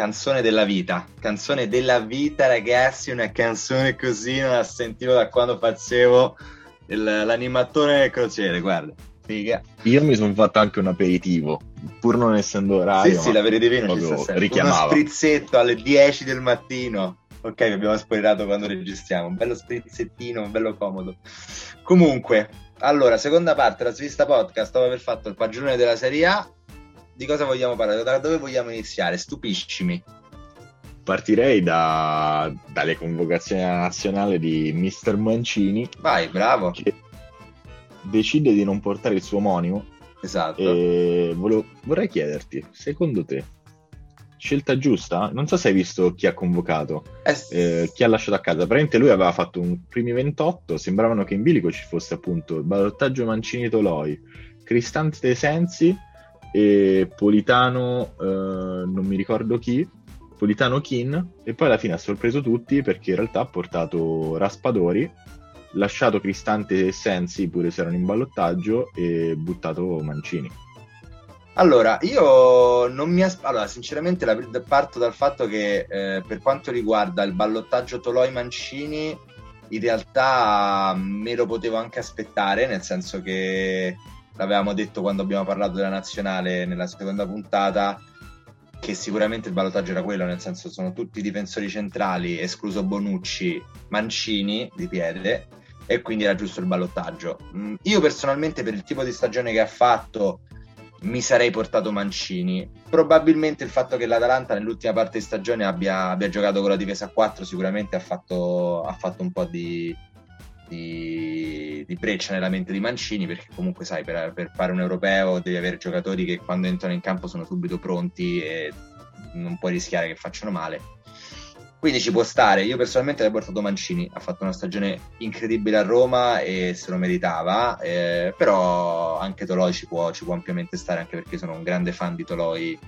Speaker 1: Canzone della vita. Canzone della vita, ragazzi, una canzone così non la sentivo da quando facevo il, l'animatore del crociere, guarda. Figa.
Speaker 2: Io mi sono fatto anche un aperitivo, pur non essendo orario.
Speaker 1: Sì, sì, l'aperitivo ci sta sempre. Richiamava. Uno sprizzetto alle 10 del mattino. Ok, vi abbiamo spoilerato quando registriamo. Un bello sprizzettino, un bello comodo. Comunque, allora, seconda parte, la svista podcast, dopo aver fatto il paggione della Serie A, di cosa vogliamo parlare? Da dove vogliamo iniziare? Stupiscimi.
Speaker 2: Partirei da, dalle convocazioni nazionali di Mister Mancini.
Speaker 1: Vai, bravo. Che
Speaker 2: decide di non portare il suo omonimo.
Speaker 1: Esatto.
Speaker 2: E volevo, vorrei chiederti, secondo te, scelta giusta? Non so se hai visto chi ha convocato, eh, eh, chi ha lasciato a casa. Praticamente lui aveva fatto un primi 28, sembravano che in bilico ci fosse appunto il ballottaggio Mancini-Toloi, Cristante De Sensi e Politano, eh, non mi ricordo chi, Politano Kin, e poi alla fine ha sorpreso tutti perché in realtà ha portato Raspadori, lasciato Cristante e Sensi pure se erano in ballottaggio e buttato Mancini.
Speaker 1: Allora, io non mi aspettavo. Allora, sinceramente, la... parto dal fatto che eh, per quanto riguarda il ballottaggio Toloi-Mancini, in realtà me lo potevo anche aspettare, nel senso che l'avevamo detto quando abbiamo parlato della nazionale nella seconda puntata, che sicuramente il ballottaggio era quello, nel senso sono tutti difensori centrali, escluso Bonucci, Mancini di piede, e quindi era giusto il ballottaggio. Mm, io personalmente per il tipo di stagione che ha fatto mi sarei portato Mancini. Probabilmente il fatto che l'Atalanta nell'ultima parte di stagione abbia, abbia giocato con la difesa a 4 sicuramente ha fatto, ha fatto un po' di, di, di, breccia nella mente di Mancini perché comunque sai per, per, fare un europeo devi avere giocatori che quando entrano in campo sono subito pronti e non puoi rischiare che facciano male. Quindi ci può stare. Io personalmente avrei portato Mancini. Ha fatto una stagione incredibile a Roma e se lo meritava eh, però anche Toloi ci può, ci può, ampiamente stare anche perché sono un grande fan di Toloi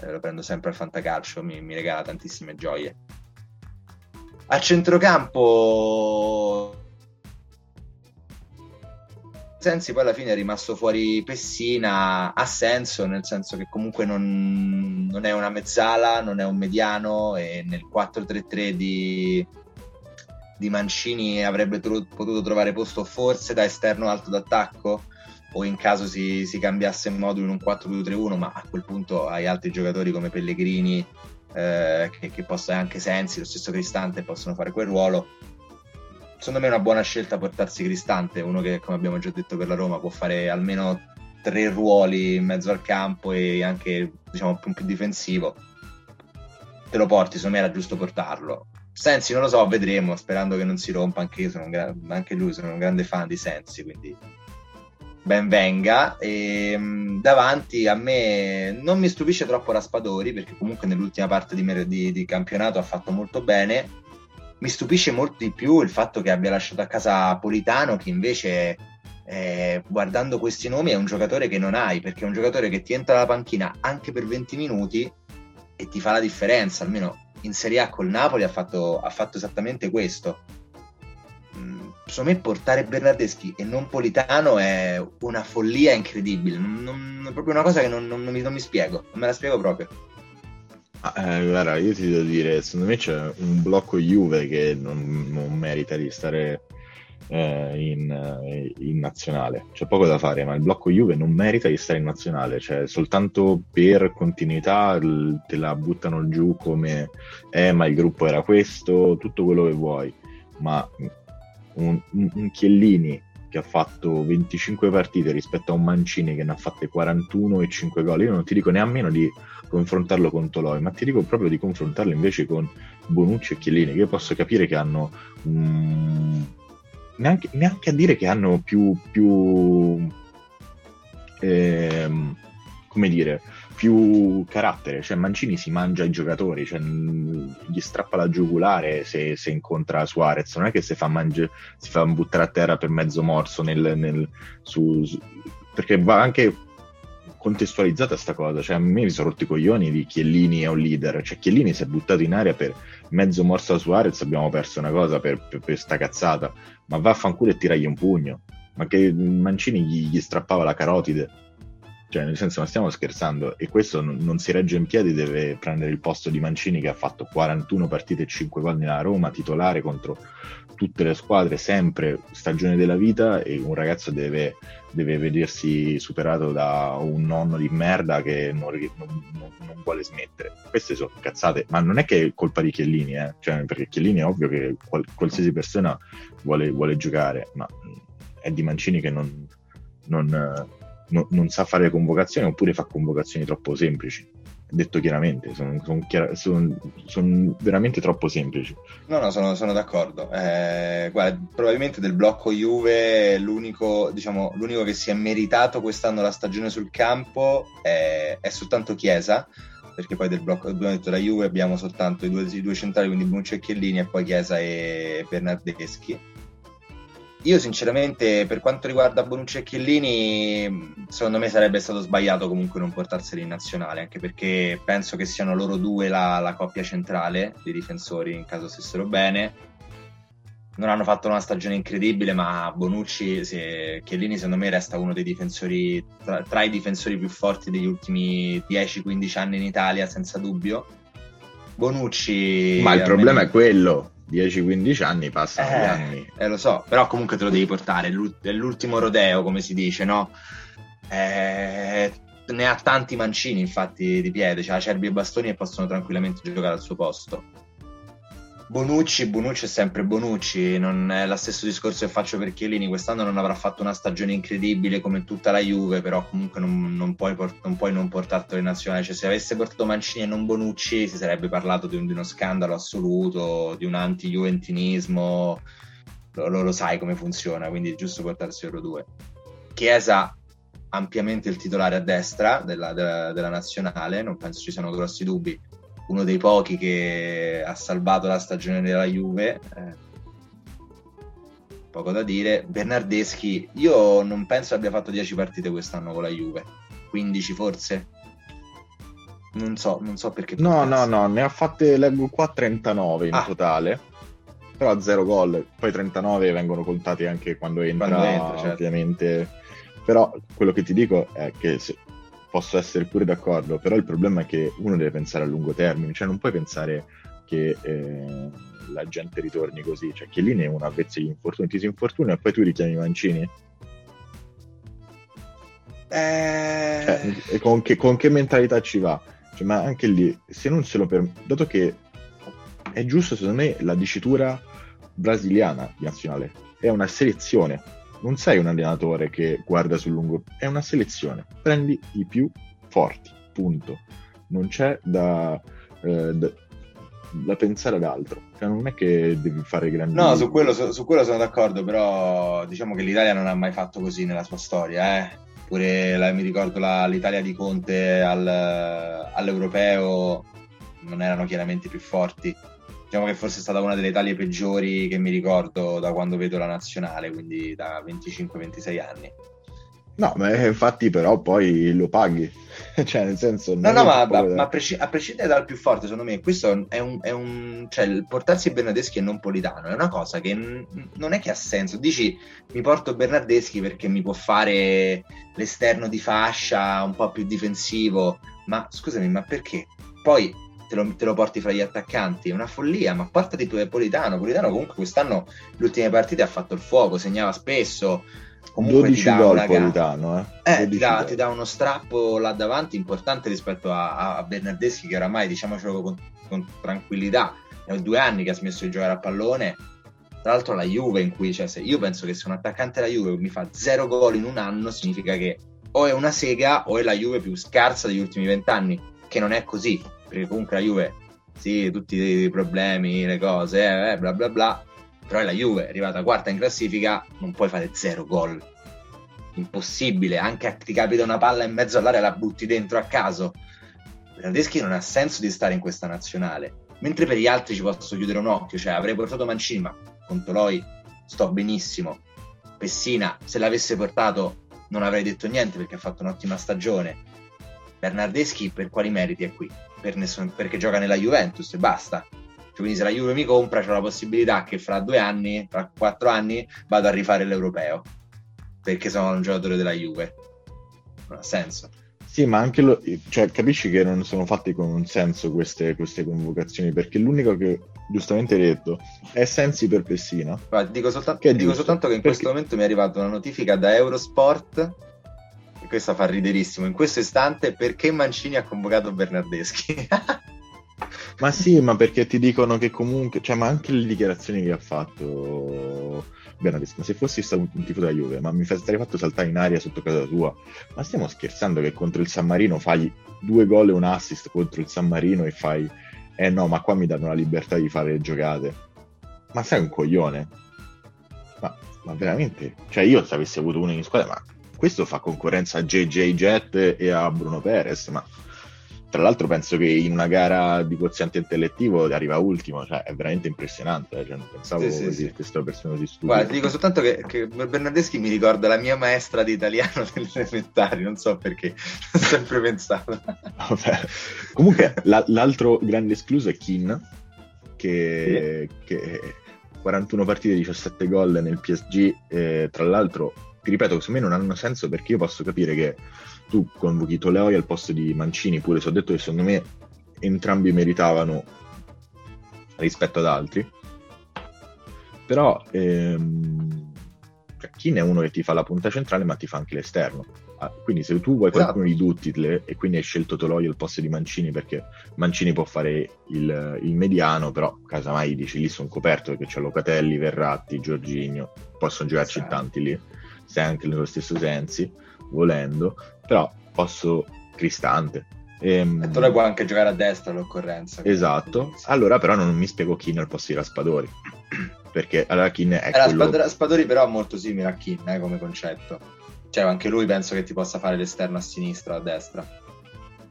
Speaker 1: eh, lo prendo sempre al fantacalcio mi, mi regala tantissime gioie. A centrocampo Sensi poi alla fine è rimasto fuori Pessina, ha senso, nel senso che comunque non, non è una mezzala, non è un mediano e nel 4-3-3 di, di Mancini avrebbe tro- potuto trovare posto forse da esterno alto d'attacco o in caso si, si cambiasse modulo in un 4-2-3-1, ma a quel punto hai altri giocatori come Pellegrini eh, che, che possono anche Sensi, lo stesso Cristante possono fare quel ruolo secondo me è una buona scelta portarsi Cristante, uno che come abbiamo già detto per la Roma può fare almeno tre ruoli in mezzo al campo e anche diciamo più, più difensivo. Te lo porti, secondo me era giusto portarlo. Sensi non lo so, vedremo, sperando che non si rompa, anche un gra- anche lui sono un grande fan di Sensi, quindi ben venga. E, mm, davanti a me non mi stupisce troppo Raspadori, perché comunque nell'ultima parte di, di, di, campionato ha fatto molto bene. Mi stupisce molto di più il fatto che abbia lasciato a casa Politano, che invece, eh, guardando questi nomi, è un giocatore che non hai, perché è un giocatore che ti entra alla panchina anche per 20 minuti e ti fa la differenza, almeno in Serie A col Napoli ha fatto, ha fatto esattamente questo. Secondo me portare Bernardeschi e non Politano è una follia incredibile, non, non, è proprio una cosa che non, non, mi, non mi spiego, non me la spiego proprio.
Speaker 2: Eh, guarda, io ti devo dire, secondo me c'è un blocco Juve che non, non merita di stare eh, in, eh, in, nazionale. C'è poco da fare, ma il blocco Juve non merita di stare in nazionale. Cioè, soltanto per continuità te la buttano giù come eh, ma il gruppo era questo, tutto quello che vuoi. Ma un, un, Chiellini che ha fatto 25 partite rispetto a un Mancini che ne ha fatte 41 e 5 gol. Io non ti dico nemmeno di confrontarlo con Toloi, ma ti dico proprio di confrontarlo invece con Bonucci e Chiellini, che io posso capire che hanno um, neanche, neanche, a dire che hanno più, più ehm, come dire, più carattere, cioè Mancini si mangia i giocatori, cioè, gli strappa la giugulare se, se incontra Suarez, non è che si fa, mangi- si fa buttare a terra per mezzo morso nel, nel, su, su, perché va anche contestualizzata sta cosa, cioè a me mi sono rotti i coglioni di Chiellini è un leader, cioè Chiellini si è buttato in aria per mezzo morso a Suarez, abbiamo perso una cosa per, per, per sta cazzata, ma vaffanculo e tiragli un pugno, ma che Mancini gli, gli strappava la carotide cioè, nel senso, non stiamo scherzando. E questo non, non, si regge in piedi, deve prendere il posto di Mancini che ha fatto 41 partite e 5 gol nella Roma, titolare contro tutte le squadre, sempre stagione della vita. E un ragazzo deve, deve vedersi superato da un nonno di merda che non, non, non, vuole smettere. Queste sono cazzate, ma non è che è colpa di Chiellini, eh? cioè, perché Chiellini è ovvio che qual, qualsiasi persona vuole, vuole, giocare, ma è di Mancini che non. Non no, non sa fare convocazioni oppure fa convocazioni troppo semplici. Detto chiaramente, sono, sono, chiar- sono, sono veramente troppo semplici.
Speaker 1: No, no, sono, sono d'accordo. Eh, guarda, probabilmente del blocco Juve l'unico, diciamo, l'unico che si è meritato quest'anno la stagione sul campo è, è soltanto Chiesa perché poi del blocco abbiamo detto la Juve abbiamo soltanto i due, i due centrali, quindi Bonucci e Chiellini e poi Chiesa e Bernardeschi io sinceramente, per quanto riguarda Bonucci e Chiellini, secondo me sarebbe stato sbagliato comunque non portarseli in nazionale, anche perché penso che siano loro due la, la coppia centrale dei difensori in caso stessero bene. Non hanno fatto una stagione incredibile, ma Bonucci, se, Chiellini secondo me resta uno dei difensori, tra, tra i difensori più forti degli ultimi 10-15 anni in Italia, senza dubbio. Bonucci...
Speaker 2: Ma il problema me... è quello, 10-15 anni passano
Speaker 1: eh,
Speaker 2: gli anni.
Speaker 1: Eh, lo so, però comunque te lo devi portare, è l'ultimo rodeo, come si dice, no? Eh, ne ha tanti mancini, infatti, di piede, cioè Cerbi e Bastoni e possono tranquillamente giocare al suo posto. Bonucci, Bonucci è sempre Bonucci, non è lo stesso discorso che faccio per Chiellini, quest'anno non avrà fatto una stagione incredibile come tutta la Juve, però comunque non, non, puoi, non puoi, non portartelo in nazionale, cioè se avesse portato Mancini e non Bonucci si sarebbe parlato di, un, di uno scandalo assoluto, di un anti-juventinismo, lo, lo, lo, sai come funziona, quindi è giusto portarsi loro due. Chiesa ampiamente il titolare a destra della, della, della nazionale, non penso ci siano grossi dubbi uno dei pochi che ha salvato la stagione della Juve. Eh, poco da dire. Bernardeschi, io non penso abbia fatto 10 partite quest'anno con la Juve, 15 forse. Non so, non so perché.
Speaker 2: No, no, no, ne ha fatte, leggo qua 39 in ah. totale. Però a 0 gol, poi 39 vengono contati anche quando entra, quando entra certo. ovviamente. Però quello che ti dico è che se, posso essere pure d'accordo, però il problema è che uno deve pensare a lungo termine, cioè non puoi pensare che eh, la gente ritorni così, cioè che lì ne è una pezza di infortuni, ti si infortuna e poi tu richiami Mancini?
Speaker 1: Eh...
Speaker 2: Cioè, con, che, con, che, mentalità ci va? Cioè, ma anche lì, se non se lo permette, dato che è giusto secondo me la dicitura brasiliana di nazionale, è una selezione, non sei un allenatore che guarda sul lungo, è una selezione. Prendi i più forti, punto. Non c'è da, eh, da da pensare ad altro. Cioè, non è che devi fare grandi...
Speaker 1: No, su quello, su, su quello sono d'accordo, però diciamo che l'Italia non ha mai fatto così nella sua storia, eh. Pure la, mi ricordo la, l'Italia di Conte al, all'Europeo non erano chiaramente più forti. Diciamo che forse è stata una delle Italie peggiori che mi ricordo da quando vedo la nazionale, quindi da 25-26 anni.
Speaker 2: No, ma infatti però poi lo paghi, cioè nel senso...
Speaker 1: No, no, ma, ma, ma a, presci- a, prescindere dal più forte, secondo me, questo è un... È un cioè, il portarsi Bernardeschi e non Politano è una cosa che n- non è che ha senso. Dici, mi porto Bernardeschi perché mi può fare l'esterno di fascia un po' più difensivo, ma scusami, ma perché? Poi te lo, te lo, porti fra gli attaccanti, è una follia, ma portati tu Politano. Politano comunque quest'anno le ultime partite ha fatto il fuoco, segnava spesso,
Speaker 2: comunque 12 gol Politano,
Speaker 1: eh. eh ti, dà, ti, dà, uno strappo là davanti importante rispetto a, a Bernardeschi che oramai diciamocelo con, con tranquillità è due anni che ha smesso di giocare a pallone. Tra l'altro la Juve in cui cioè, se io penso che se un attaccante della Juve mi fa zero gol in un anno significa che o è una sega o è la Juve più scarsa degli ultimi vent'anni che non è così perché comunque la Juve sì, tutti i problemi, le cose, eh, bla bla bla, però è la Juve, è arrivata quarta in classifica, non puoi fare zero gol. Impossibile, anche ti capita una palla in mezzo all'area la butti dentro a caso. Bernardeschi non ha senso di stare in questa nazionale. Mentre per gli altri ci posso chiudere un occhio, cioè avrei portato Mancini, ma con Toloi sto benissimo. Pessina, se l'avesse portato non avrei detto niente perché ha fatto un'ottima stagione. Bernardeschi per quali meriti è qui? Per nessun, perché gioca nella Juventus e basta. Cioè, quindi se la Juve mi compra c'è la possibilità che fra due anni, fra quattro anni, vado a rifare l'europeo. Perché sono un giocatore della Juve. Non ha senso.
Speaker 2: Sì, ma anche lo, cioè, capisci che non sono fatte con un senso queste, queste convocazioni, perché l'unico che giustamente hai detto è Sensi per Pessina.
Speaker 1: Guarda, dico, soltanto, che dico soltanto che in perché... questo momento mi è arrivata una notifica da Eurosport, questa fa riderissimo, in questo istante perché Mancini ha convocato Bernardeschi.
Speaker 2: Ma sì, ma perché ti dicono che comunque, cioè, ma anche le dichiarazioni che ha fatto Bernardeschi, ma se fossi stato un tifo della Juve, ma mi sarei fatto saltare in aria sotto casa tua. Ma stiamo scherzando che contro il San Marino fai due gol e un assist contro il San Marino e fai, eh no, ma qua mi danno la libertà di fare le giocate. Ma sei un coglione? Ma, ma veramente? Cioè, io se avessi avuto uno in squadra, ma questo fa concorrenza a JJ Jet e a Bruno Perez, ma tra l'altro penso che in una gara di quoziente intellettivo arriva ultimo, cioè è veramente impressionante, eh? cioè, non pensavo sì, sì, sì. questa persona così stupida.
Speaker 1: Guarda, ti dico soltanto che, che, Bernardeschi mi ricorda la mia maestra di italiano delle elementari, non so perché, ho sempre pensato.
Speaker 2: Vabbè. Comunque la, l'altro grande escluso è Kin, che, che 41 partite, 17 gol nel PSG, eh, tra l'altro, ti ripeto, secondo me non hanno senso perché io posso capire che tu convochi Toleoi al posto di Mancini, pure se ho detto che secondo me entrambi meritavano rispetto ad altri, però ehm, cioè, Kin è uno che ti fa la punta centrale ma ti fa anche l'esterno. Ah, quindi se tu vuoi qualcuno esatto. di Duttitle e quindi hai scelto Toloi al posto di Mancini perché Mancini può fare il, il mediano, però casomai dici lì sono coperto perché c'è Locatelli, Verratti, Giorginio, possono giocarci esatto. tanti lì, anche nello stesso sensi, volendo però posso Cristante.
Speaker 1: Ehm... E tu puoi anche giocare a destra all'occorrenza.
Speaker 2: Esatto, allora però non mi spiego Kin al posto di Raspadori, perché allora Kin è
Speaker 1: eh, quello... Raspadori però è molto simile a Kin eh, come concetto, cioè anche lui penso che ti possa fare l'esterno a sinistra o a destra.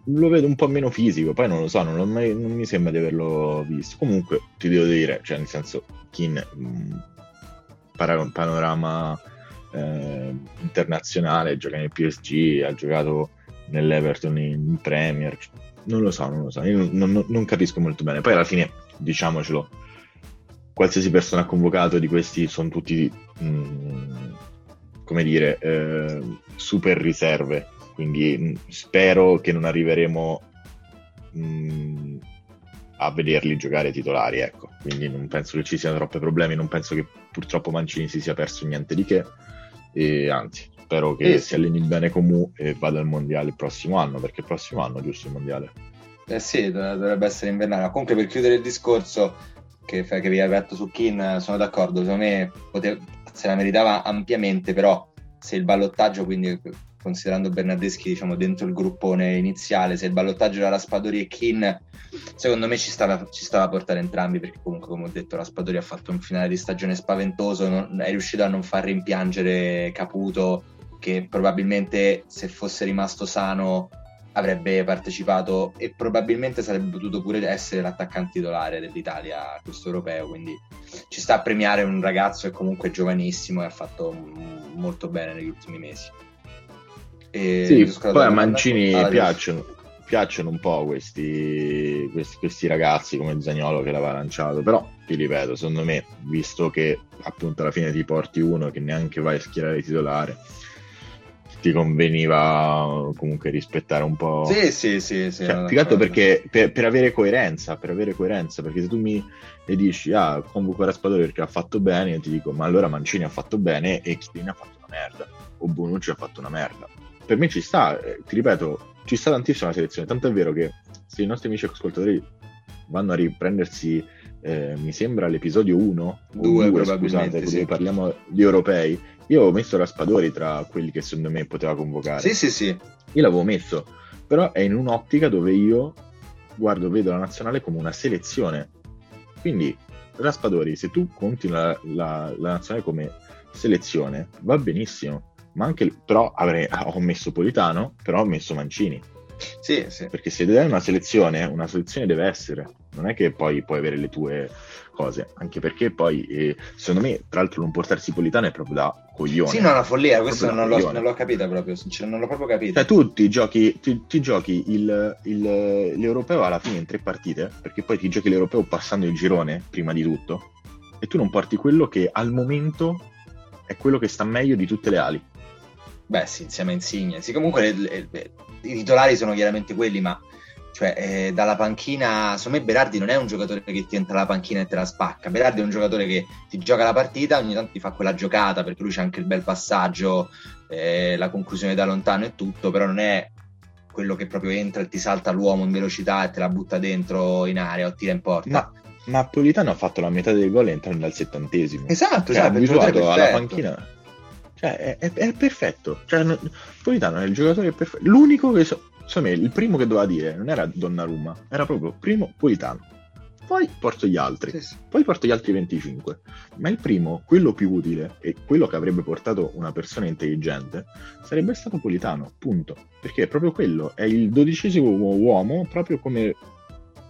Speaker 2: Lo vedo un po' meno fisico, poi non lo so, non, mai, non mi sembra di averlo visto. Comunque ti devo dire, cioè nel senso, Kin, mh, mm, panorama eh, internazionale, gioca nel PSG, ha giocato nell'Everton in Premier. Non lo so, non lo so, io non, non, capisco molto bene. Poi alla fine, diciamocelo, qualsiasi persona convocato di questi sono tutti, mh, mm, come dire, eh, super riserve. Quindi mh, mm, spero che non arriveremo mh, mm, a vederli giocare titolari, ecco. Quindi non penso che ci siano troppi problemi, non penso che purtroppo Mancini si sia perso niente di che e anzi spero che eh, si alleni bene con Mu e vada al mondiale il prossimo anno perché il prossimo anno giusto il mondiale.
Speaker 1: Eh sì dovrebbe essere invernale. Comunque per chiudere il discorso che, che vi avevo detto su Kin sono d'accordo. Secondo me potev- se la meritava ampiamente però se il ballottaggio quindi considerando Bernardeschi diciamo, dentro il gruppone iniziale, se il ballottaggio era Raspadori e Kin, secondo me ci stava, ci stava a portare entrambi, perché comunque come ho detto Raspadori ha fatto un finale di stagione spaventoso, non, è riuscito a non far rimpiangere Caputo, che probabilmente se fosse rimasto sano avrebbe partecipato e probabilmente sarebbe potuto pure essere l'attaccante titolare dell'Italia a questo europeo, quindi ci sta a premiare un ragazzo che comunque è giovanissimo e ha fatto molto bene negli ultimi mesi.
Speaker 2: E sì, poi a Mancini piacciono, piacciono, un po' questi, questi, questi ragazzi come Zagnolo che l'aveva lanciato, però ti ripeto, secondo me, visto che appunto alla fine ti porti uno che neanche vai a schierare titolare, ti conveniva comunque rispettare un po'.
Speaker 1: Sì, sì, sì. sì
Speaker 2: cioè, più che altro perché per, per, avere coerenza, per avere coerenza, perché se tu mi dici, ah, convoco Raspadori perché ha fatto bene, io ti dico, ma allora Mancini ha fatto bene e Chiellini ha fatto una merda, o Bonucci ha fatto una merda. Per me ci sta, eh, ti ripeto, ci sta tantissimo la selezione, tanto è vero che se i nostri amici ascoltatori vanno a riprendersi eh, mi sembra l'episodio 1 2, scusate, sì. parliamo di europei io avevo messo Raspadori tra quelli che secondo me poteva convocare.
Speaker 1: Sì, sì, sì.
Speaker 2: Io l'avevo messo, però è in un'ottica dove io guardo, vedo la nazionale come una selezione. Quindi Raspadori, se tu conti la, la, la nazionale come selezione, va benissimo. Ma anche, però avrei, ho messo Politano, però ho messo Mancini.
Speaker 1: Sì, sì.
Speaker 2: Perché se dai una selezione, una selezione deve essere. Non è che poi puoi avere le tue cose, anche perché poi, eh, secondo me, tra l'altro non portarsi Politano è proprio da coglione.
Speaker 1: Sì, no, è una follia, questo non l'ho, non l'ho, capita proprio, non l'ho proprio capito.
Speaker 2: Cioè, tu ti giochi, ti, ti giochi il, il, l'Europeo alla fine in tre partite, perché poi ti giochi l'Europeo passando il girone, prima di tutto, e tu non porti quello che al momento è quello che sta meglio di tutte le ali.
Speaker 1: Beh, sì, insieme a Insigne. Sì, comunque le, le, i titolari sono chiaramente quelli, ma cioè, eh, dalla panchina, secondo me Berardi non è un giocatore che ti entra alla panchina e te la spacca. Berardi è un giocatore che ti gioca la partita, ogni tanto ti fa quella giocata perché lui c'ha anche il bel passaggio, eh, la conclusione da lontano e tutto, però non è quello che proprio entra e ti salta l'uomo in velocità e te la butta dentro in area o tira in porta.
Speaker 2: Ma, ma Politano ha fatto la metà del gol entrando al settantesimo.
Speaker 1: Esatto,
Speaker 2: cioè, cioè abituato alla panchina. Cioè, è, è, è perfetto. Cioè, no, Politano è il giocatore perfetto. L'unico che so, me il primo che doveva dire non era Donnarumma, era proprio primo Politano. Poi porto gli altri, sì, sì. poi porto gli altri 25. Ma il primo, quello più utile e quello che avrebbe portato una persona intelligente, sarebbe stato Politano, punto. Perché è proprio quello, è il dodicesimo uomo, proprio come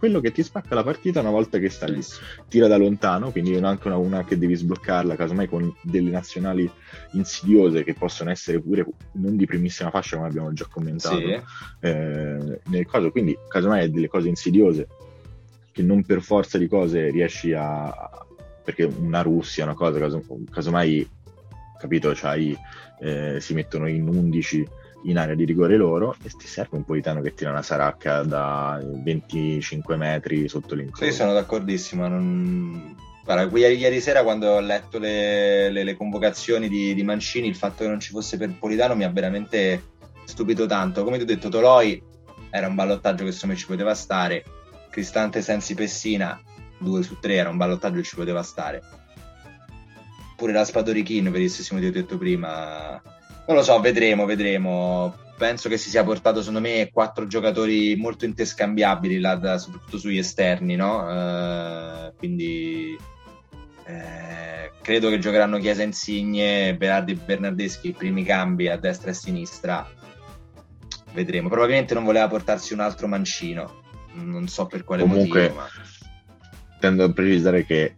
Speaker 2: quello che ti spacca la partita una volta che sta lì. Tira da lontano, quindi anche una, una che devi sbloccarla, casomai con delle nazionali insidiose che possono essere pure non di primissima fascia, come abbiamo già commentato sì. eh, nel caso. Quindi, casomai è delle cose insidiose che non per forza di cose riesci a. perché una Russia, una cosa, caso, casomai capito, c'hai, eh, si mettono in 11 in area di rigore loro e ti serve un Politano che tira una saracca da 25 metri sotto l'incontro.
Speaker 1: Sì, sono d'accordissimo. Non... Guarda, ieri, sera quando ho letto le, le, le convocazioni di, di, Mancini, il fatto che non ci fosse per Politano mi ha veramente stupito tanto. Come ti ho detto, Toloi era un ballottaggio che secondo me ci poteva stare. Cristante Sensi Pessina, 2 su 3 era un ballottaggio che ci poteva stare. Pure la Spadorichin, per il stesso motivo che ho detto prima, non lo so, vedremo, vedremo. Penso che si sia portato, secondo me, quattro giocatori molto interscambiabili, là, da, soprattutto sugli esterni, no? Uh, quindi eh, credo che giocheranno Chiesa Insigne, Berardi e Bernardeschi i primi cambi a destra e a sinistra. Vedremo. Probabilmente non voleva portarsi un altro mancino. Non so per quale
Speaker 2: Comunque,
Speaker 1: motivo. Ma...
Speaker 2: Tendo a precisare che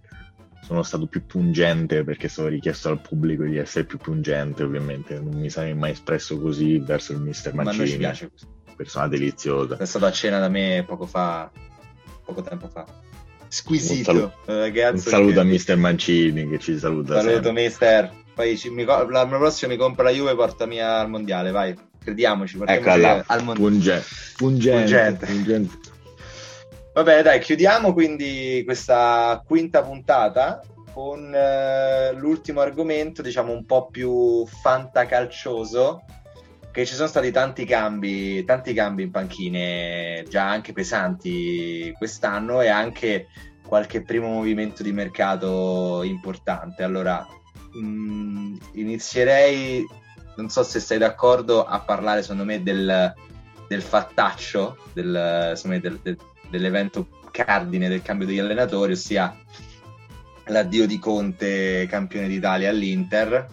Speaker 2: sono stato più pungente perché sono richiesto al pubblico di essere più pungente, ovviamente. Non mi sarei mai espresso così verso il mister Mancini. Ma a ci piace così. Persona deliziosa.
Speaker 1: È stato a cena da me poco fa, poco tempo fa. Squisito.
Speaker 2: Un, saluto, un saluto a mister Mancini che ci saluta.
Speaker 1: Saluto sempre. mister. Poi ci, mi, l'anno prossimo mi compra la Juve e portami al mondiale, vai. Crediamoci,
Speaker 2: ecco al mondiale. Punge, pungente, pungente. pungente.
Speaker 1: Va bene, dai, chiudiamo quindi questa quinta puntata con eh, l'ultimo argomento, diciamo un po' più fantacalcioso, che ci sono stati tanti cambi, tanti cambi in panchine, già anche pesanti quest'anno e anche qualche primo movimento di mercato importante. Allora, mh, mm, inizierei non so se sei d'accordo a parlare, secondo me, del, del fattaccio, del, me, del, del, dell'evento cardine del cambio degli allenatori, ossia l'addio di Conte campione d'Italia all'Inter,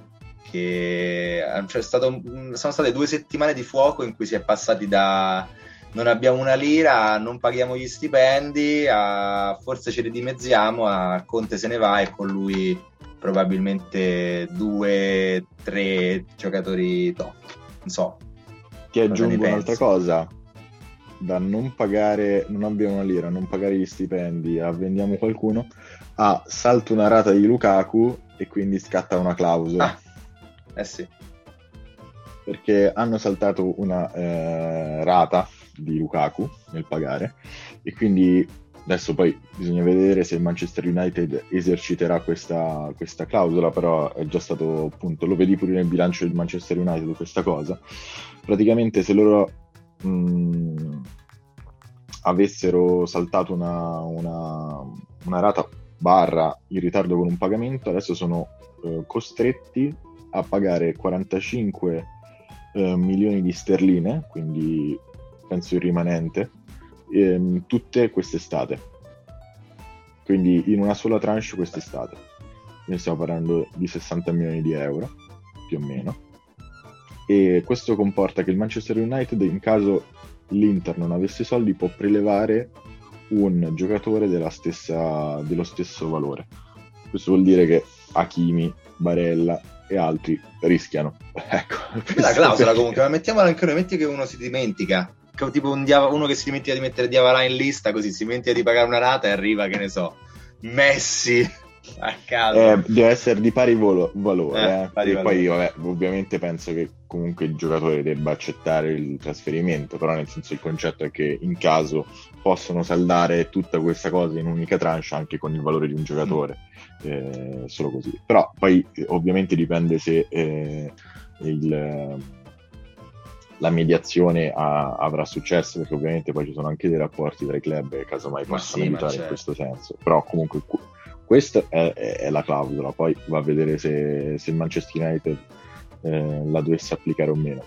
Speaker 1: che cioè, stato, sono state due settimane di fuoco in cui si è passati da non abbiamo una lira, non paghiamo gli stipendi, a, forse ce li dimezziamo, a Conte se ne va e con lui probabilmente due, tre giocatori top. Non so.
Speaker 2: Ti aggiungo un'altra cosa. Da non pagare, non abbiamo una lira, non pagare gli stipendi, a vendiamo qualcuno, a salto una rata di Lukaku e quindi scatta una clausola. Ah,
Speaker 1: eh sì.
Speaker 2: Perché hanno saltato una eh, rata di Lukaku nel pagare e quindi adesso poi bisogna vedere se il Manchester United eserciterà questa, questa clausola però è già stato appunto lo vedi pure nel bilancio del Manchester United questa cosa praticamente se loro mh, mm, avessero saltato una, una, una, rata barra in ritardo con un pagamento adesso sono eh, costretti a pagare 45 eh, milioni di sterline quindi penso il rimanente, ehm, tutte quest'estate. Quindi in una sola tranche quest'estate. Ne stiamo parlando di 60 milioni di euro, più o meno. E questo comporta che il Manchester United, in caso l'Inter non avesse soldi, può prelevare un giocatore stessa, dello stesso valore. Questo vuol dire che Hakimi, Barella e altri rischiano. ecco.
Speaker 1: La clausola comunque, ma mettiamola anche noi, metti che uno si dimentica tipo un diava, uno che si dimentica di mettere Diavara in lista, così si dimentica di pagare una rata e arriva, che ne so, Messi a caso.
Speaker 2: Eh, deve essere di pari volo, valore. Eh, eh. Pari e valore. poi vabbè, ovviamente penso che comunque il giocatore debba accettare il trasferimento, però nel senso il concetto è che in caso possono saldare tutta questa cosa in un'unica tranche anche con il valore di un giocatore, mm. eh, solo così. Però poi ovviamente dipende se eh, il la mediazione ha, avrà successo perché ovviamente poi ci sono anche dei rapporti tra i club e casomai possono sì, aiutare certo. in questo senso però comunque questa è, è, la clausola poi va a vedere se, se il Manchester United eh, la dovesse applicare o meno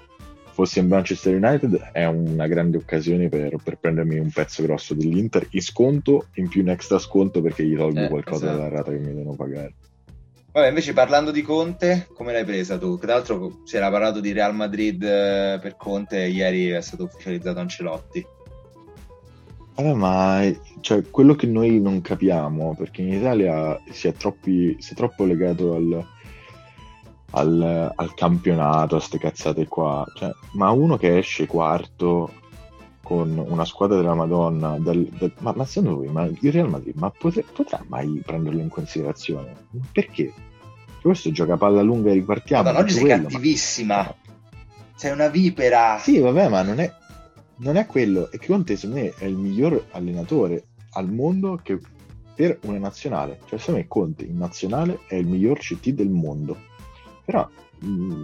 Speaker 2: fossi in Manchester United è una grande occasione per, per, prendermi un pezzo grosso dell'Inter in sconto in più un extra sconto perché gli tolgo eh, qualcosa esatto. dalla rata che mi devono pagare
Speaker 1: Vabbè, invece parlando di Conte, come l'hai presa tu? Tra l'altro si era parlato di Real Madrid eh, per Conte e ieri è stato ufficializzato Ancelotti.
Speaker 2: Vabbè, ma cioè, quello che noi non capiamo, perché in Italia si è, troppi, si è troppo legato al, al, al campionato, a queste cazzate qua. Cioè, ma uno che esce quarto con una squadra della Madonna, dal, dal, ma, ma, secondo voi, ma il Real Madrid ma potrà, potrà mai prenderlo in considerazione? Perché? Questo gioca palla lunga e ripartiamo.
Speaker 1: Ma oggi sei quello, cattivissima. Ma... Sei una vipera.
Speaker 2: Sì, vabbè, ma non è, non è quello. E Conte, secondo me, è il miglior allenatore al mondo che per una nazionale. Cioè, secondo me, Conte in nazionale è il miglior CT del mondo. Però mh,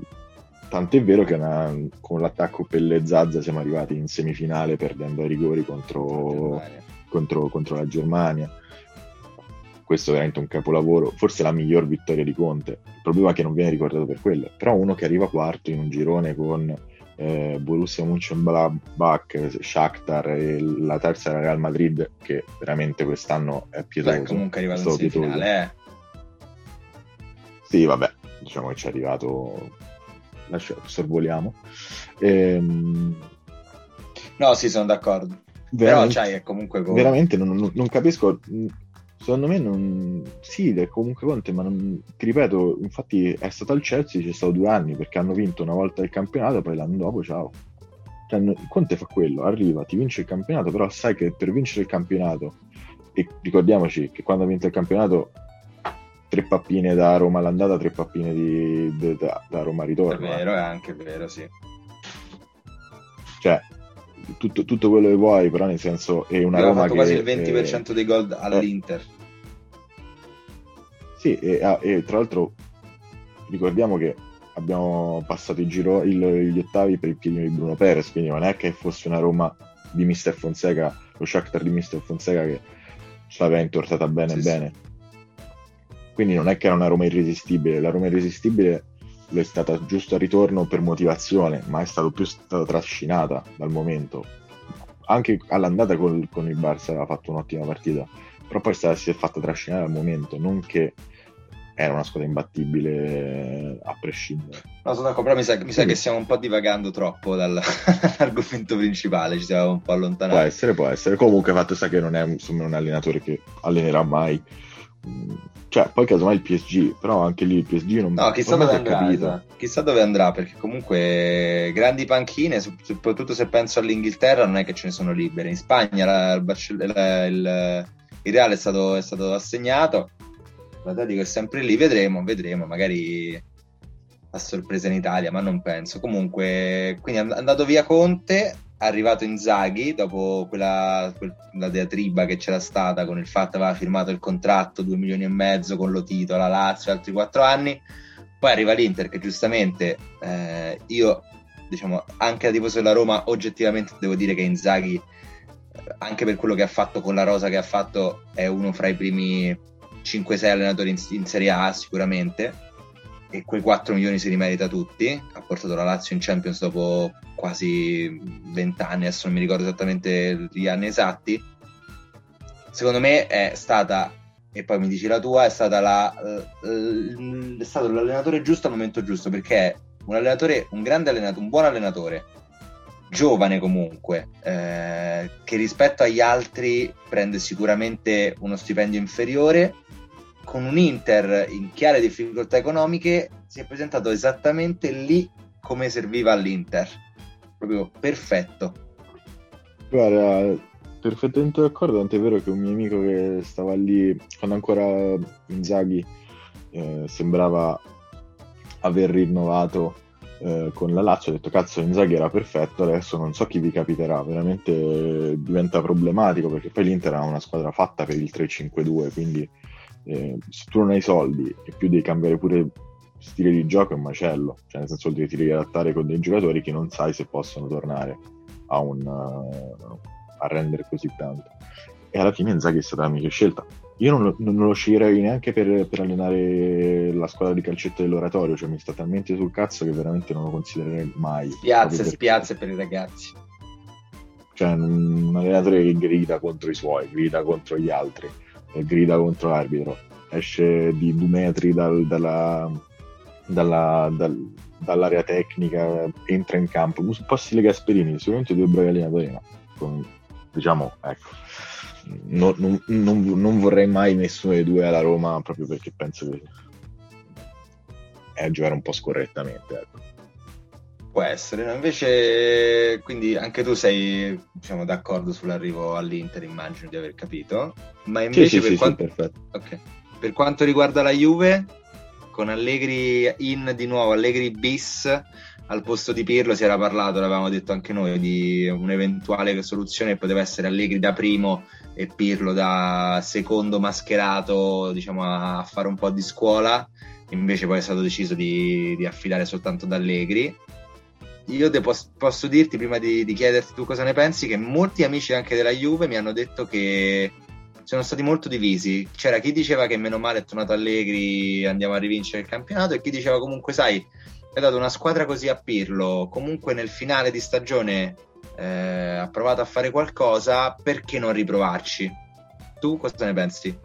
Speaker 2: Tant'è vero che una, con l'attacco Pelle Zazza siamo arrivati in semifinale perdendo ai rigori contro, contro, contro la Germania. Questo è veramente un capolavoro, forse la miglior vittoria di Conte. Il problema è che non viene ricordato per quello. Però uno che arriva quarto in un girone con eh, Borussia Mönchengladbach, Shakhtar e la terza era Real Madrid, che veramente quest'anno è pietoso. Beh,
Speaker 1: comunque è arrivato in semifinale, eh.
Speaker 2: Sì, vabbè, diciamo che ci è arrivato lascia, sorvoliamo. Ehm...
Speaker 1: No, sì, sono d'accordo. Però c'hai è comunque
Speaker 2: Conte. Veramente non, non, non, capisco. Secondo me non. Sì, è comunque Conte, ma non... ti ripeto, infatti è stato al Chelsea, c'è stato due anni perché hanno vinto una volta il campionato, poi l'anno dopo, ciao. Cioè, Conte fa quello, arriva, ti vince il campionato, però sai che per vincere il campionato, e ricordiamoci che quando ha vinto il campionato tre pappine da Roma all'andata, tre pappine di, da, da, Roma ritorno.
Speaker 1: È vero, eh. è anche vero, sì.
Speaker 2: Cioè, tutto, tutto, quello che vuoi, però nel senso è una Roma
Speaker 1: fatto
Speaker 2: che...
Speaker 1: quasi il 20% eh, dei gol all'Inter. Eh,
Speaker 2: sì, e, ah, e, tra l'altro ricordiamo che abbiamo passato il giro, il, gli ottavi per il piedino di Bruno Perez, quindi non è che fosse una Roma di Mister Fonseca, lo Shakhtar di Mister Fonseca che ce l'aveva intortata bene sì, bene. Sì quindi non è che era una Roma irresistibile, la Roma irresistibile lo è stata giusto al ritorno per motivazione, ma è stato più stata trascinata dal momento. Anche all'andata con, con il Barça aveva fatto un'ottima partita, però poi stata, si è fatta trascinare al momento, non che era una squadra imbattibile a prescindere.
Speaker 1: No, sono d'accordo, però mi sa, mi sa che stiamo un po' divagando troppo dall'argomento principale, ci siamo un po' allontanati.
Speaker 2: Può essere, può essere. Comunque, fatto sta che non è insomma, un allenatore che allenerà mai. Cioè, poi casomai il PSG, però anche lì il PSG non
Speaker 1: No, chissà dove andrà, esatto. chissà dove andrà, perché comunque grandi panchine, soprattutto se penso all'Inghilterra, non è che ce ne sono libere. In Spagna la, il, il, il Real è stato, è stato assegnato l'Atletico è sempre lì, vedremo, vedremo, magari a sorpresa in Italia, ma non penso. Comunque, quindi è andato via Conte, arrivato Inzaghi dopo quella, quella diatriba che c'era stata con il fatto che aveva firmato il contratto 2 milioni e mezzo con lo Tito, la Lazio, altri 4 anni. Poi arriva l'Inter che giustamente eh, io, diciamo, anche da tifoso della Roma, oggettivamente devo dire che Inzaghi, eh, anche per quello che ha fatto con la rosa che ha fatto, è uno fra i primi 5-6 allenatori in, in, Serie A sicuramente e quei 4 milioni si rimerita tutti ha portato la Lazio in Champions dopo quasi 20 anni adesso non mi ricordo esattamente gli anni esatti. Secondo me è stata e poi mi dici la tua è, stata la, è stato l'allenatore giusto al momento giusto perché è un allenatore un grande allenatore un buon allenatore. Giovane comunque, eh, che rispetto agli altri prende sicuramente uno stipendio inferiore, con un Inter in chiare difficoltà economiche si è presentato esattamente lì come serviva all'Inter, proprio perfetto.
Speaker 2: Guarda, perfettamente d'accordo, tant'è vero che un mio amico che stava lì quando ancora Inzaghi eh, sembrava aver rinnovato eh, con la Lazio, ho detto cazzo Inzaghi era perfetto, adesso non so chi vi capiterà, veramente diventa problematico perché poi l'Inter ha una squadra fatta per il 3-5-2, quindi eh, se tu non hai soldi e più devi cambiare pure stile di gioco è un macello, cioè nel senso che ti devi adattare con dei giocatori che non sai se possono tornare a, un, uh, a rendere così tanto. E alla fine Inzaghi è stata la mia scelta. Io non, non, lo sceglierei neanche per, per, allenare la squadra di calcetto dell'oratorio, cioè mi sta talmente sul cazzo che veramente non lo considererei mai.
Speaker 1: Spiazze, spiazze per i ragazzi.
Speaker 2: Cioè, un allenatore che grida contro i suoi, grida contro gli altri, grida contro l'arbitro, esce di due metri dal, dalla, dalla, dal, dall'area tecnica, entra in campo, un po' stile Gasperini, sicuramente due bravi allenatori, ma con, diciamo, ecco non, non, non, non, vorrei mai nessuno dei due alla Roma proprio perché penso che è a giocare un po' scorrettamente. Ecco.
Speaker 1: Può essere, no? invece quindi anche tu sei diciamo, d'accordo sull'arrivo all'Inter, immagino di aver capito, ma invece
Speaker 2: sì,
Speaker 1: per,
Speaker 2: sì,
Speaker 1: quanto...
Speaker 2: Sì,
Speaker 1: okay. per quanto riguarda la Juve, con Allegri in di nuovo, Allegri bis al posto di Pirlo si era parlato, l'avevamo detto anche noi, di un'eventuale soluzione che poteva essere Allegri da primo e Pirlo da secondo mascherato diciamo, a fare un po' di scuola, invece poi è stato deciso di, di affidare soltanto ad Allegri. Io posso, posso, dirti, prima di, di, chiederti tu cosa ne pensi, che molti amici anche della Juve mi hanno detto che sono stati molto divisi. C'era chi diceva che meno male è tornato Allegri, andiamo a rivincere il campionato, e chi diceva comunque, sai, hai dato una squadra così a Pirlo, comunque nel finale di stagione eh, ha provato a fare qualcosa, perché non riprovarci? Tu cosa ne pensi?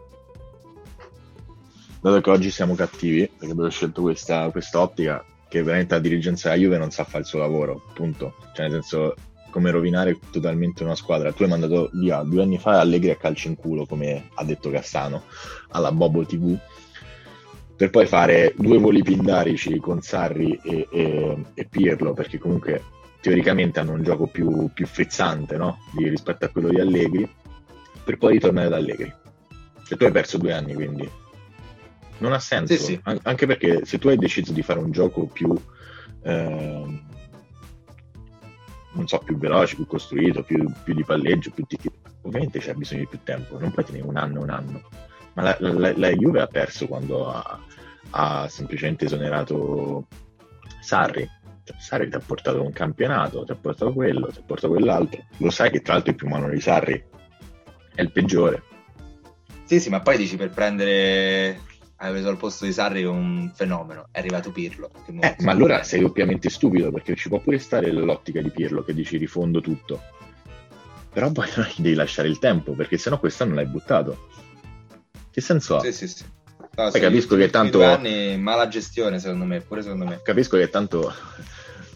Speaker 2: Dato che oggi siamo cattivi, perché abbiamo scelto questa, ottica, che veramente la dirigenza della Juve non sa fare il suo lavoro, appunto. Cioè, nel senso, come rovinare totalmente una squadra. Tu hai mandato via due anni fa Allegri a calcio in culo, come ha detto Cassano, alla Bobo TV, per poi fare due voli pindarici con Sarri e, e, e Pirlo, perché comunque teoricamente hanno un gioco più, più frizzante no? di, rispetto a quello di Allegri, per poi ritornare ad Allegri. Cioè tu hai perso due anni, quindi non ha senso.
Speaker 1: Sì, sì.
Speaker 2: An- anche perché se tu hai deciso di fare un gioco più, eh, non so, più veloce, più costruito, più, più di palleggio, più di... ovviamente c'è bisogno di più tempo, non puoi tenere un anno un anno. Ma la, la, la, Juve ha perso quando ha, ha semplicemente esonerato Sarri cioè, Sarri ti ha portato un campionato, ti ha portato quello, ti ha portato quell'altro. Lo sai che tra l'altro il più umano di Sarri è il peggiore.
Speaker 1: Sì, sì, ma poi dici per prendere hai preso al posto di Sarri un fenomeno, è arrivato Pirlo.
Speaker 2: Eh, ma allora sei doppiamente stupido perché ci può pure stare l'ottica di Pirlo che dici rifondo tutto. Però poi devi lasciare il tempo perché sennò quest'anno l'hai buttato. Che senso ha?
Speaker 1: Sì, sì, sì. No,
Speaker 2: sì, capisco che tanto...
Speaker 1: Due anni mala gestione secondo me, pure secondo me.
Speaker 2: Capisco che tanto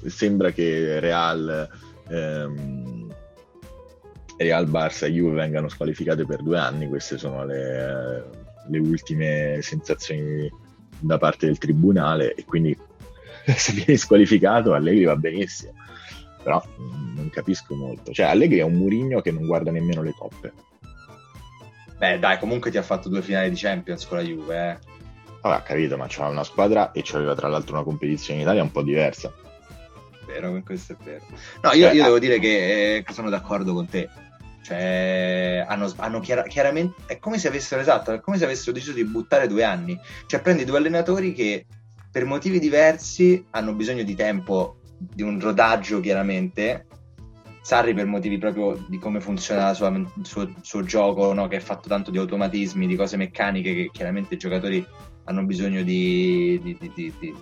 Speaker 2: sembra che Real... Ehm Real, Barça e Juve vengano squalificate per due anni, queste sono le, le ultime sensazioni da parte del tribunale e quindi se viene squalificato Allegri va benissimo però non capisco molto cioè Allegri è un Murigno che non guarda nemmeno le coppe
Speaker 1: beh dai comunque ti ha fatto due finali di Champions con la Juve eh.
Speaker 2: Vabbè, capito, ma c'era una squadra e c'aveva tra l'altro una competizione in Italia un po' diversa.
Speaker 1: Vero, questo è vero. No, io, cioè, io devo dire che eh, sono d'accordo con te. Cioè, hanno, hanno chiar- chiaramente. È come se avessero esatto, è come se avessero deciso di buttare due anni. Cioè, prendi due allenatori che per motivi diversi hanno bisogno di tempo, di un rodaggio, chiaramente. Sarri per motivi proprio di come funziona il suo, suo, gioco, no? che è fatto tanto di automatismi, di cose meccaniche che chiaramente i giocatori hanno bisogno di, di, di, di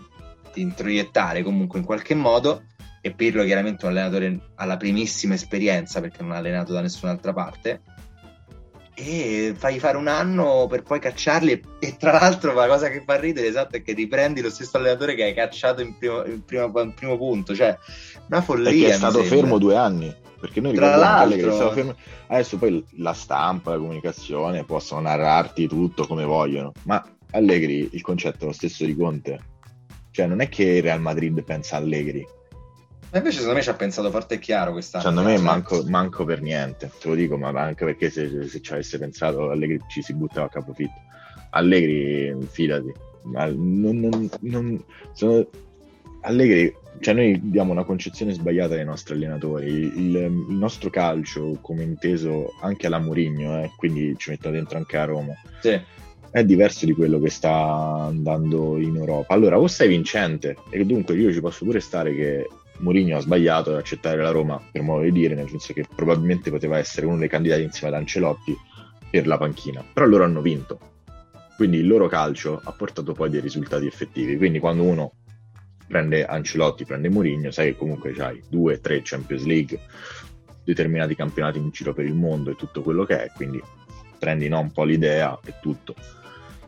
Speaker 1: introiettare comunque in qualche modo e Pirlo chiaramente un allenatore alla primissima esperienza perché non ha allenato da nessun'altra parte. E fai fare un anno per poi cacciarli. E, e, tra l'altro la cosa che fa ridere esatto è che riprendi lo stesso allenatore che hai cacciato in primo, in primo, in primo punto. Cioè una follia
Speaker 2: perché è stato fermo due anni. Perché noi
Speaker 1: tra l'altro.
Speaker 2: fermo... adesso poi la stampa la comunicazione possono narrarti tutto come vogliono. Ma Allegri il concetto è lo stesso di Conte. Cioè non è che il Real Madrid pensa a Allegri
Speaker 1: ma invece secondo me ci ha pensato forte e chiaro quest'anno.
Speaker 2: Secondo me manco, manco, per niente, te lo dico, ma anche perché se, se ci avesse pensato Allegri ci si buttava a capofitto. Allegri, fidati, non, non, non, sono... Allegri, cioè noi diamo una concezione sbagliata ai nostri allenatori. Il, il nostro calcio, come inteso anche alla Mourinho, eh, quindi ci metto dentro anche a Roma.
Speaker 1: Sì
Speaker 2: è diverso di quello che sta andando in Europa. Allora, o sei vincente, e dunque io ci posso pure stare che Mourinho ha sbagliato ad accettare la Roma, per modo di dire, nel senso che probabilmente poteva essere uno dei candidati insieme ad Ancelotti per la panchina, però loro hanno vinto. Quindi il loro calcio ha portato poi dei risultati effettivi. Quindi quando uno prende Ancelotti, prende Mourinho, sai che comunque hai due, tre Champions League, determinati campionati in giro per il mondo e tutto quello che è, quindi prendi no, un po' l'idea e tutto.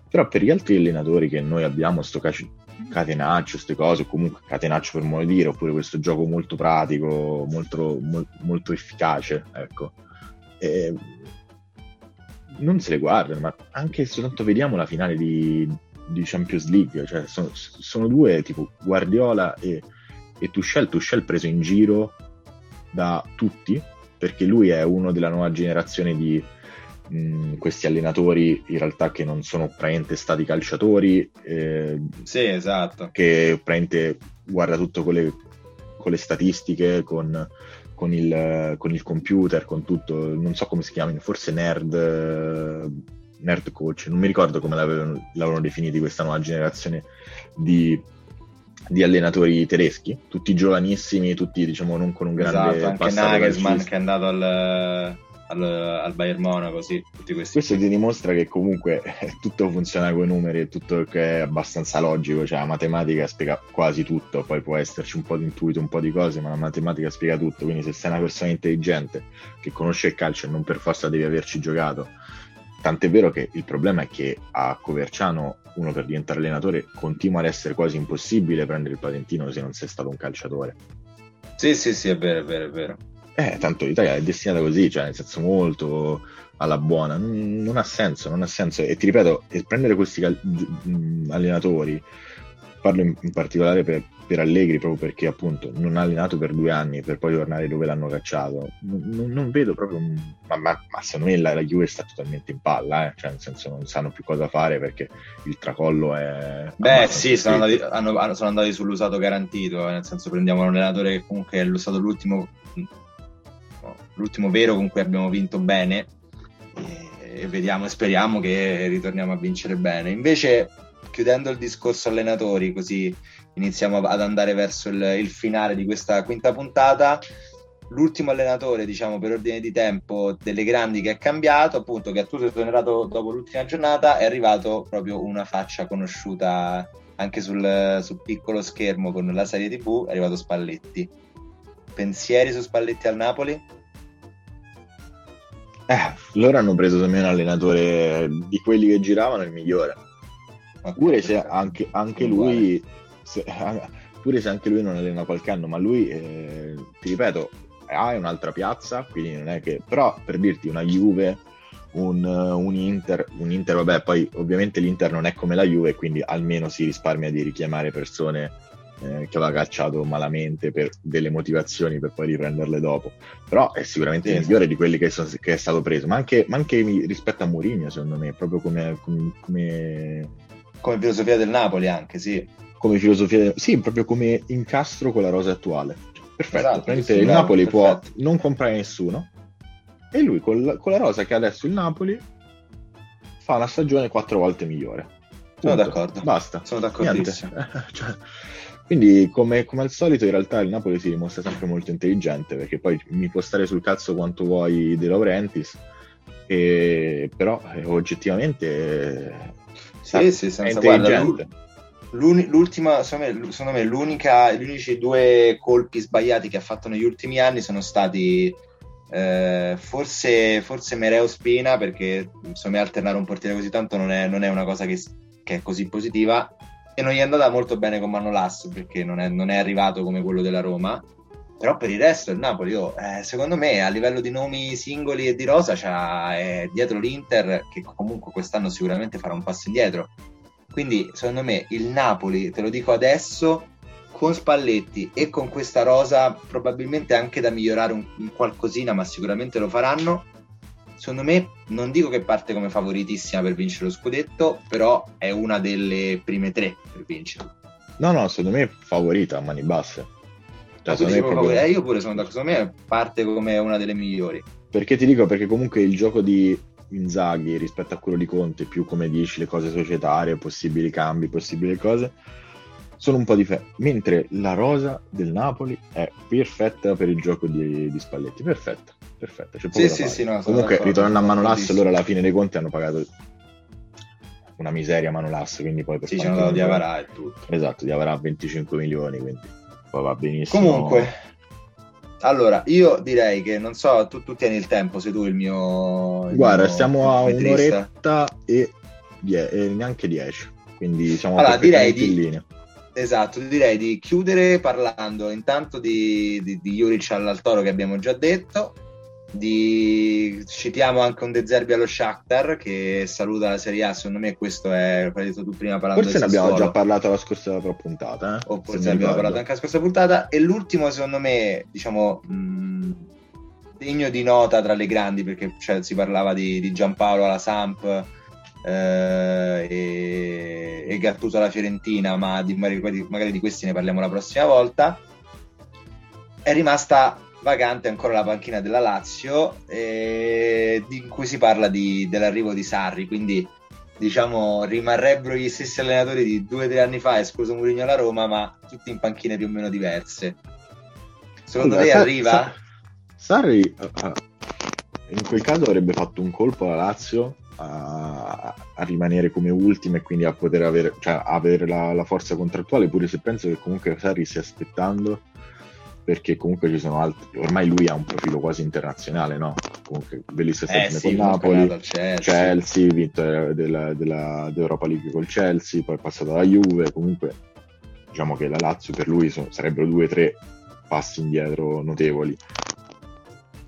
Speaker 2: Però per gli altri allenatori che noi abbiamo, sto calcio, catenaccio, queste cose, o comunque catenaccio per modo di dire, oppure questo gioco molto pratico, molto, mo- molto efficace, ecco. E non se le guardano, ma anche soltanto vediamo la finale di, di Champions League, cioè sono, sono, due tipo Guardiola e, e Tuchel, Tuchel preso in giro da tutti, perché lui è uno della nuova generazione di mh, questi allenatori in realtà che non sono praticamente stati calciatori. Eh,
Speaker 1: sì, esatto.
Speaker 2: Che praticamente guarda tutto con le, con le statistiche, con, con, il, con, il, computer, con tutto, non so come si chiamano, forse nerd, nerd coach, non mi ricordo come l'avevano, l'avevano definiti questa nuova generazione di, di allenatori tedeschi, tutti giovanissimi, tutti diciamo non con un grande
Speaker 1: esatto, anche Nagelsmann che è andato al al, al Bayern Monaco, sì, tutti questi.
Speaker 2: Questo ti dimostra che comunque tutto funziona con i numeri, tutto che è abbastanza logico, cioè la matematica spiega quasi tutto, poi può esserci un po' di intuito, un po' di cose, ma la matematica spiega tutto, quindi se sei una persona intelligente che conosce il calcio e non per forza devi averci giocato, tant'è vero che il problema è che a Coverciano uno per diventare allenatore continua ad essere quasi impossibile prendere il patentino se non sei stato un calciatore.
Speaker 1: Sì, sì, sì, è vero, è vero, è vero.
Speaker 2: Eh, tanto l'Italia è destinata così, cioè nel senso molto alla buona, non, non ha senso, non ha senso. E ti ripeto, prendere questi cal- allenatori, parlo in, in particolare per, per, Allegri proprio perché appunto non ha allenato per due anni per poi tornare dove l'hanno cacciato, non, non vedo proprio, ma, ma, ma, secondo me la, la Juve sta totalmente in palla, eh? cioè nel senso non sanno più cosa fare perché il tracollo è...
Speaker 1: Beh sì, sono andati, hanno, sono andati, sull'usato garantito, nel senso prendiamo un allenatore che comunque è stato l'ultimo l'ultimo vero con cui abbiamo vinto bene e, vediamo e speriamo che ritorniamo a vincere bene. Invece, chiudendo il discorso allenatori, così iniziamo ad andare verso il, il finale di questa quinta puntata. l'ultimo allenatore, diciamo, per ordine di tempo delle grandi che è cambiato, appunto Gattuso è tornato dopo l'ultima giornata, è arrivato proprio una faccia conosciuta anche sul, sul piccolo schermo con la serie TV, è arrivato Spalletti. Pensieri su Spalletti al Napoli?
Speaker 2: Eh, loro hanno preso secondo me un allenatore di quelli che giravano il migliore. Okay, pure se anche, anche lui se, pure se anche lui non allena qualche anno, ma lui eh, ti ripeto, ha un'altra piazza, quindi non è che però per dirti una Juve un, un, Inter, un Inter, vabbè, poi ovviamente l'Inter non è come la Juve, quindi almeno si risparmia di richiamare persone eh, che aveva cacciato malamente per delle motivazioni per poi riprenderle dopo. Però è sicuramente sì, migliore di quelli che, sono, che, è stato preso, ma anche, ma anche rispetto a Mourinho, secondo me, proprio come, come, come...
Speaker 1: come filosofia del Napoli, anche sì.
Speaker 2: Come filosofia, sì, proprio come incastro con la rosa attuale. Perfetto, esatto, il Napoli perfetto. può non comprare nessuno e lui con con la rosa che ha adesso il Napoli fa una stagione quattro volte migliore.
Speaker 1: Punto. Sono d'accordo.
Speaker 2: Basta.
Speaker 1: Sono d'accordissimo.
Speaker 2: cioè, quindi, come, come, al solito, in realtà il Napoli si dimostra sempre molto intelligente perché poi mi può stare sul cazzo quanto vuoi De Laurentiis, e, però eh, oggettivamente
Speaker 1: eh, sì, sì, senza, è intelligente. Guarda, l'ultima, secondo me, secondo me l'unica, gli unici due colpi sbagliati che ha fatto negli ultimi anni sono stati eh, forse, forse Mereo Spina perché insomma alternare un portiere così tanto non è, non è una cosa che, che, è così positiva e non gli è andata molto bene con Manolas perché non è, non è arrivato come quello della Roma però per il resto il Napoli oh, eh, secondo me a livello di nomi singoli e di rosa c'è dietro l'Inter che comunque quest'anno sicuramente farà un passo indietro quindi secondo me il Napoli te lo dico adesso con Spalletti e con questa rosa probabilmente anche da migliorare un, un qualcosina, ma sicuramente lo faranno. Secondo me, non dico che parte come favoritissima per vincere lo scudetto, però è una delle prime tre per vincerlo.
Speaker 2: No, no, secondo me è favorita a mani basse.
Speaker 1: Cioè, proprio... eh, io pure sono d'accordo, secondo me parte come una delle migliori.
Speaker 2: Perché ti dico, perché comunque il gioco di Inzaghi rispetto a quello di Conte, più come dici le cose societarie, possibili cambi, possibili cose, sono un po' differenti. Mentre la rosa del Napoli è perfetta per il gioco di, di Spalletti. Perfetta, perfetta. C'è
Speaker 1: sì, sì, sì, no,
Speaker 2: Comunque, ritornando a Manolas, loro alla fine dei conti hanno pagato una miseria Manolas, quindi poi
Speaker 1: per sì, c'hanno dato di Avarà e tutto.
Speaker 2: Esatto, di Avarà 25 milioni, quindi poi va benissimo.
Speaker 1: Comunque, allora, io direi che non so, tu, tu tieni il tempo, sei tu il mio... Il
Speaker 2: Guarda,
Speaker 1: mio
Speaker 2: stiamo a un'oretta e, die- e neanche 10, quindi siamo
Speaker 1: allora, direi di... in linea Esatto, direi di chiudere parlando intanto di, di, di Juric all'Altoro che abbiamo già detto, di... citiamo anche un De Zerbi allo Shakhtar che saluta la Serie A, secondo me questo è, hai detto tu prima parlando
Speaker 2: Forse ne abbiamo già parlato la scorsa puntata, eh?
Speaker 1: o forse ne abbiamo parlato anche la scorsa puntata, e l'ultimo secondo me, diciamo... Mh, degno di nota tra le grandi perché cioè, si parlava di, di Giampaolo alla Samp eh, e, e Gattuso alla Fiorentina, ma di, magari, magari di questi ne parliamo la prossima volta. È rimasta vacante ancora la panchina della Lazio, eh, in cui si parla di, dell'arrivo di Sarri, quindi diciamo rimarrebbero gli stessi allenatori di due o tre anni fa, escluso Mourinho alla Roma, ma tutti in panchine più o meno diverse. Secondo allora, te arriva?
Speaker 2: Sarri uh, in quel caso avrebbe fatto un colpo alla Lazio a, a, rimanere come ultima e quindi a poter avere, cioè, avere la, la, forza contrattuale, pure se penso che comunque Sarri stia aspettando, perché comunque ci sono altri, ormai lui ha un profilo quasi internazionale, no? Comunque bellissima stagione eh, sì, con Napoli, Chelsea, Chelsea vinto della, della, dell'Europa League col Chelsea, poi è passato alla Juve, comunque diciamo che la Lazio per lui sono, sarebbero due o tre passi indietro notevoli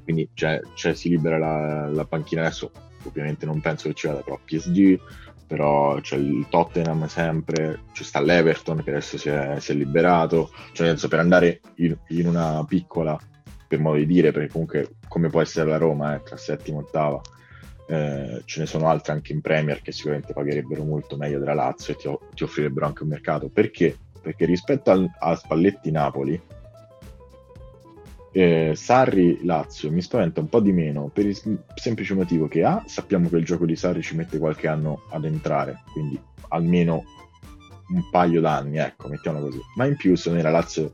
Speaker 2: quindi cioè, cioè, si libera la, la, panchina adesso ovviamente non penso che ci vada però PSG però c'è il Tottenham sempre ci sta l'Everton che adesso si è, si è liberato cioè penso per andare in, in, una piccola per modo di dire perché comunque come può essere la Roma eh, tra settima e ottava eh, ce ne sono altre anche in Premier che sicuramente pagherebbero molto meglio della Lazio e ti, ti offrirebbero anche un mercato perché? Perché rispetto al, a Spalletti Napoli eh, Sarri Lazio mi spaventa un po' di meno per il semplice motivo che A sappiamo che il gioco di Sarri ci mette qualche anno ad entrare quindi almeno un paio d'anni ecco mettiamolo così ma in più se la Lazio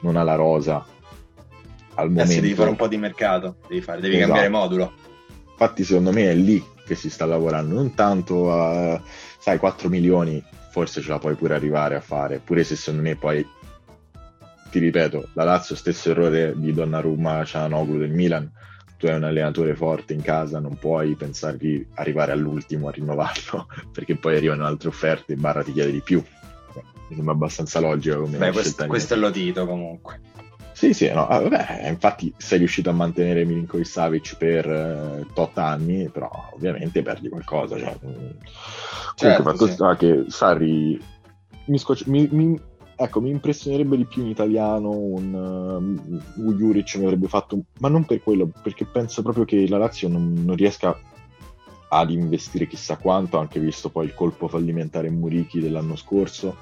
Speaker 2: non ha la rosa al momento... Sì,
Speaker 1: devi fare un po' di mercato, devi, fare, devi esatto. cambiare modulo.
Speaker 2: Infatti secondo me è lì che si sta lavorando, non tanto a, sai, 4 milioni, forse ce la puoi pure arrivare a fare, pure se secondo me poi, ti ripeto, la Lazio stesso errore di Donnarumma, Cianoglu del Milan, tu hai un allenatore forte in casa, non puoi pensare di arrivare all'ultimo a rinnovarlo, perché poi arrivano altre offerte, barra ti chiede di più. Mi sembra abbastanza logico come
Speaker 1: Beh, questo, questo è l'odito comunque.
Speaker 2: Sì, sì, no, ah, vabbè, infatti sei riuscito a mantenere Milinkovic Savic per eh, tot anni, però ovviamente perdi qualcosa. Cioè, certo, fatto sì. sta che Sarri mi, scoccia, mi, mi ecco, mi impressionerebbe di più in italiano un, uh, Juric mi avrebbe fatto, ma non per quello, perché penso proprio che la Lazio non, non riesca ad investire chissà quanto, anche visto poi il colpo fallimentare Murichi dell'anno scorso.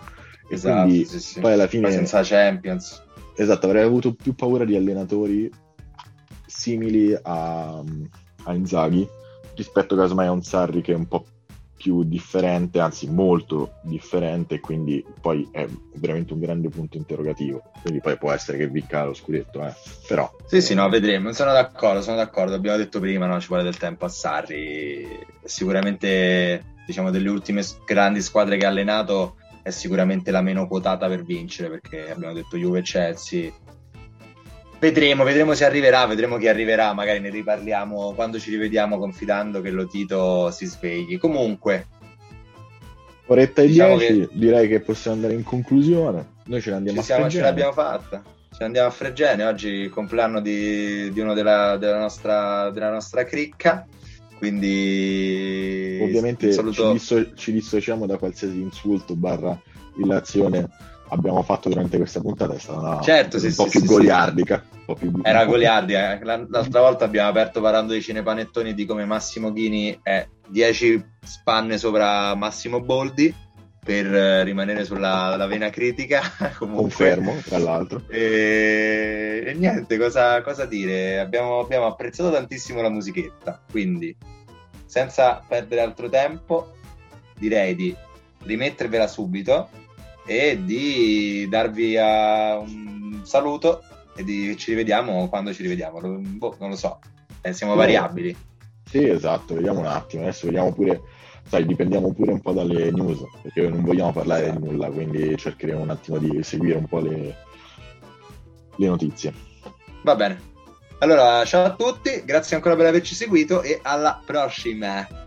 Speaker 1: Esatto, quindi, sì, sì. poi alla fine... senza Champions.
Speaker 2: Esatto, avrei avuto più paura di allenatori simili a, a Inzaghi rispetto casomai a un Sarri che è un po' più differente, anzi molto differente, quindi poi è veramente un grande punto interrogativo. Quindi poi può essere che vinca lo scudetto, eh. però...
Speaker 1: Sì, sì, no, vedremo, sono d'accordo, sono d'accordo, abbiamo detto prima, no, ci vuole del tempo a Sarri, sicuramente diciamo delle ultime grandi squadre che ha allenato è sicuramente la meno quotata per vincere, perché abbiamo detto Juve e Chelsea Vedremo, vedremo se arriverà, vedremo chi arriverà, magari ne riparliamo quando ci rivediamo confidando che lo Tito si svegli. Comunque,
Speaker 2: oretta e diciamo dieci, che... direi che possiamo andare in conclusione. Noi ce l'andiamo
Speaker 1: ci a siamo, Ce l'abbiamo fatta. Ce l'andiamo a Fregene, oggi il compleanno di, di uno della, della, nostra, della nostra cricca. Quindi
Speaker 2: ovviamente saluto... ci, disso- ci dissociamo da qualsiasi insulto barra illazione abbiamo fatto durante questa puntata è stata una,
Speaker 1: certo,
Speaker 2: un,
Speaker 1: sì,
Speaker 2: po
Speaker 1: sì,
Speaker 2: sì, goliardica.
Speaker 1: Po più... Era goliardica. L'altra volta abbiamo aperto parlando di cinepanettoni di come Massimo Ghini è 10 spanne sopra Massimo Boldi per eh, rimanere sulla vena critica.
Speaker 2: Confermo, tra l'altro.
Speaker 1: E, e niente, cosa, cosa dire? Abbiamo, abbiamo apprezzato tantissimo la musichetta, quindi senza perdere altro tempo direi di rimettervela subito e di darvi un saluto e di ci rivediamo quando ci rivediamo. Boh, non lo so, eh, siamo no. variabili.
Speaker 2: Sì, esatto, vediamo un attimo. Adesso vediamo pure, sai, dipendiamo pure un po' dalle news, perché non vogliamo parlare di nulla, quindi cercheremo un attimo di seguire un po' le, le notizie.
Speaker 1: Va bene. Allora, ciao a tutti, grazie ancora per averci seguito e alla prossima.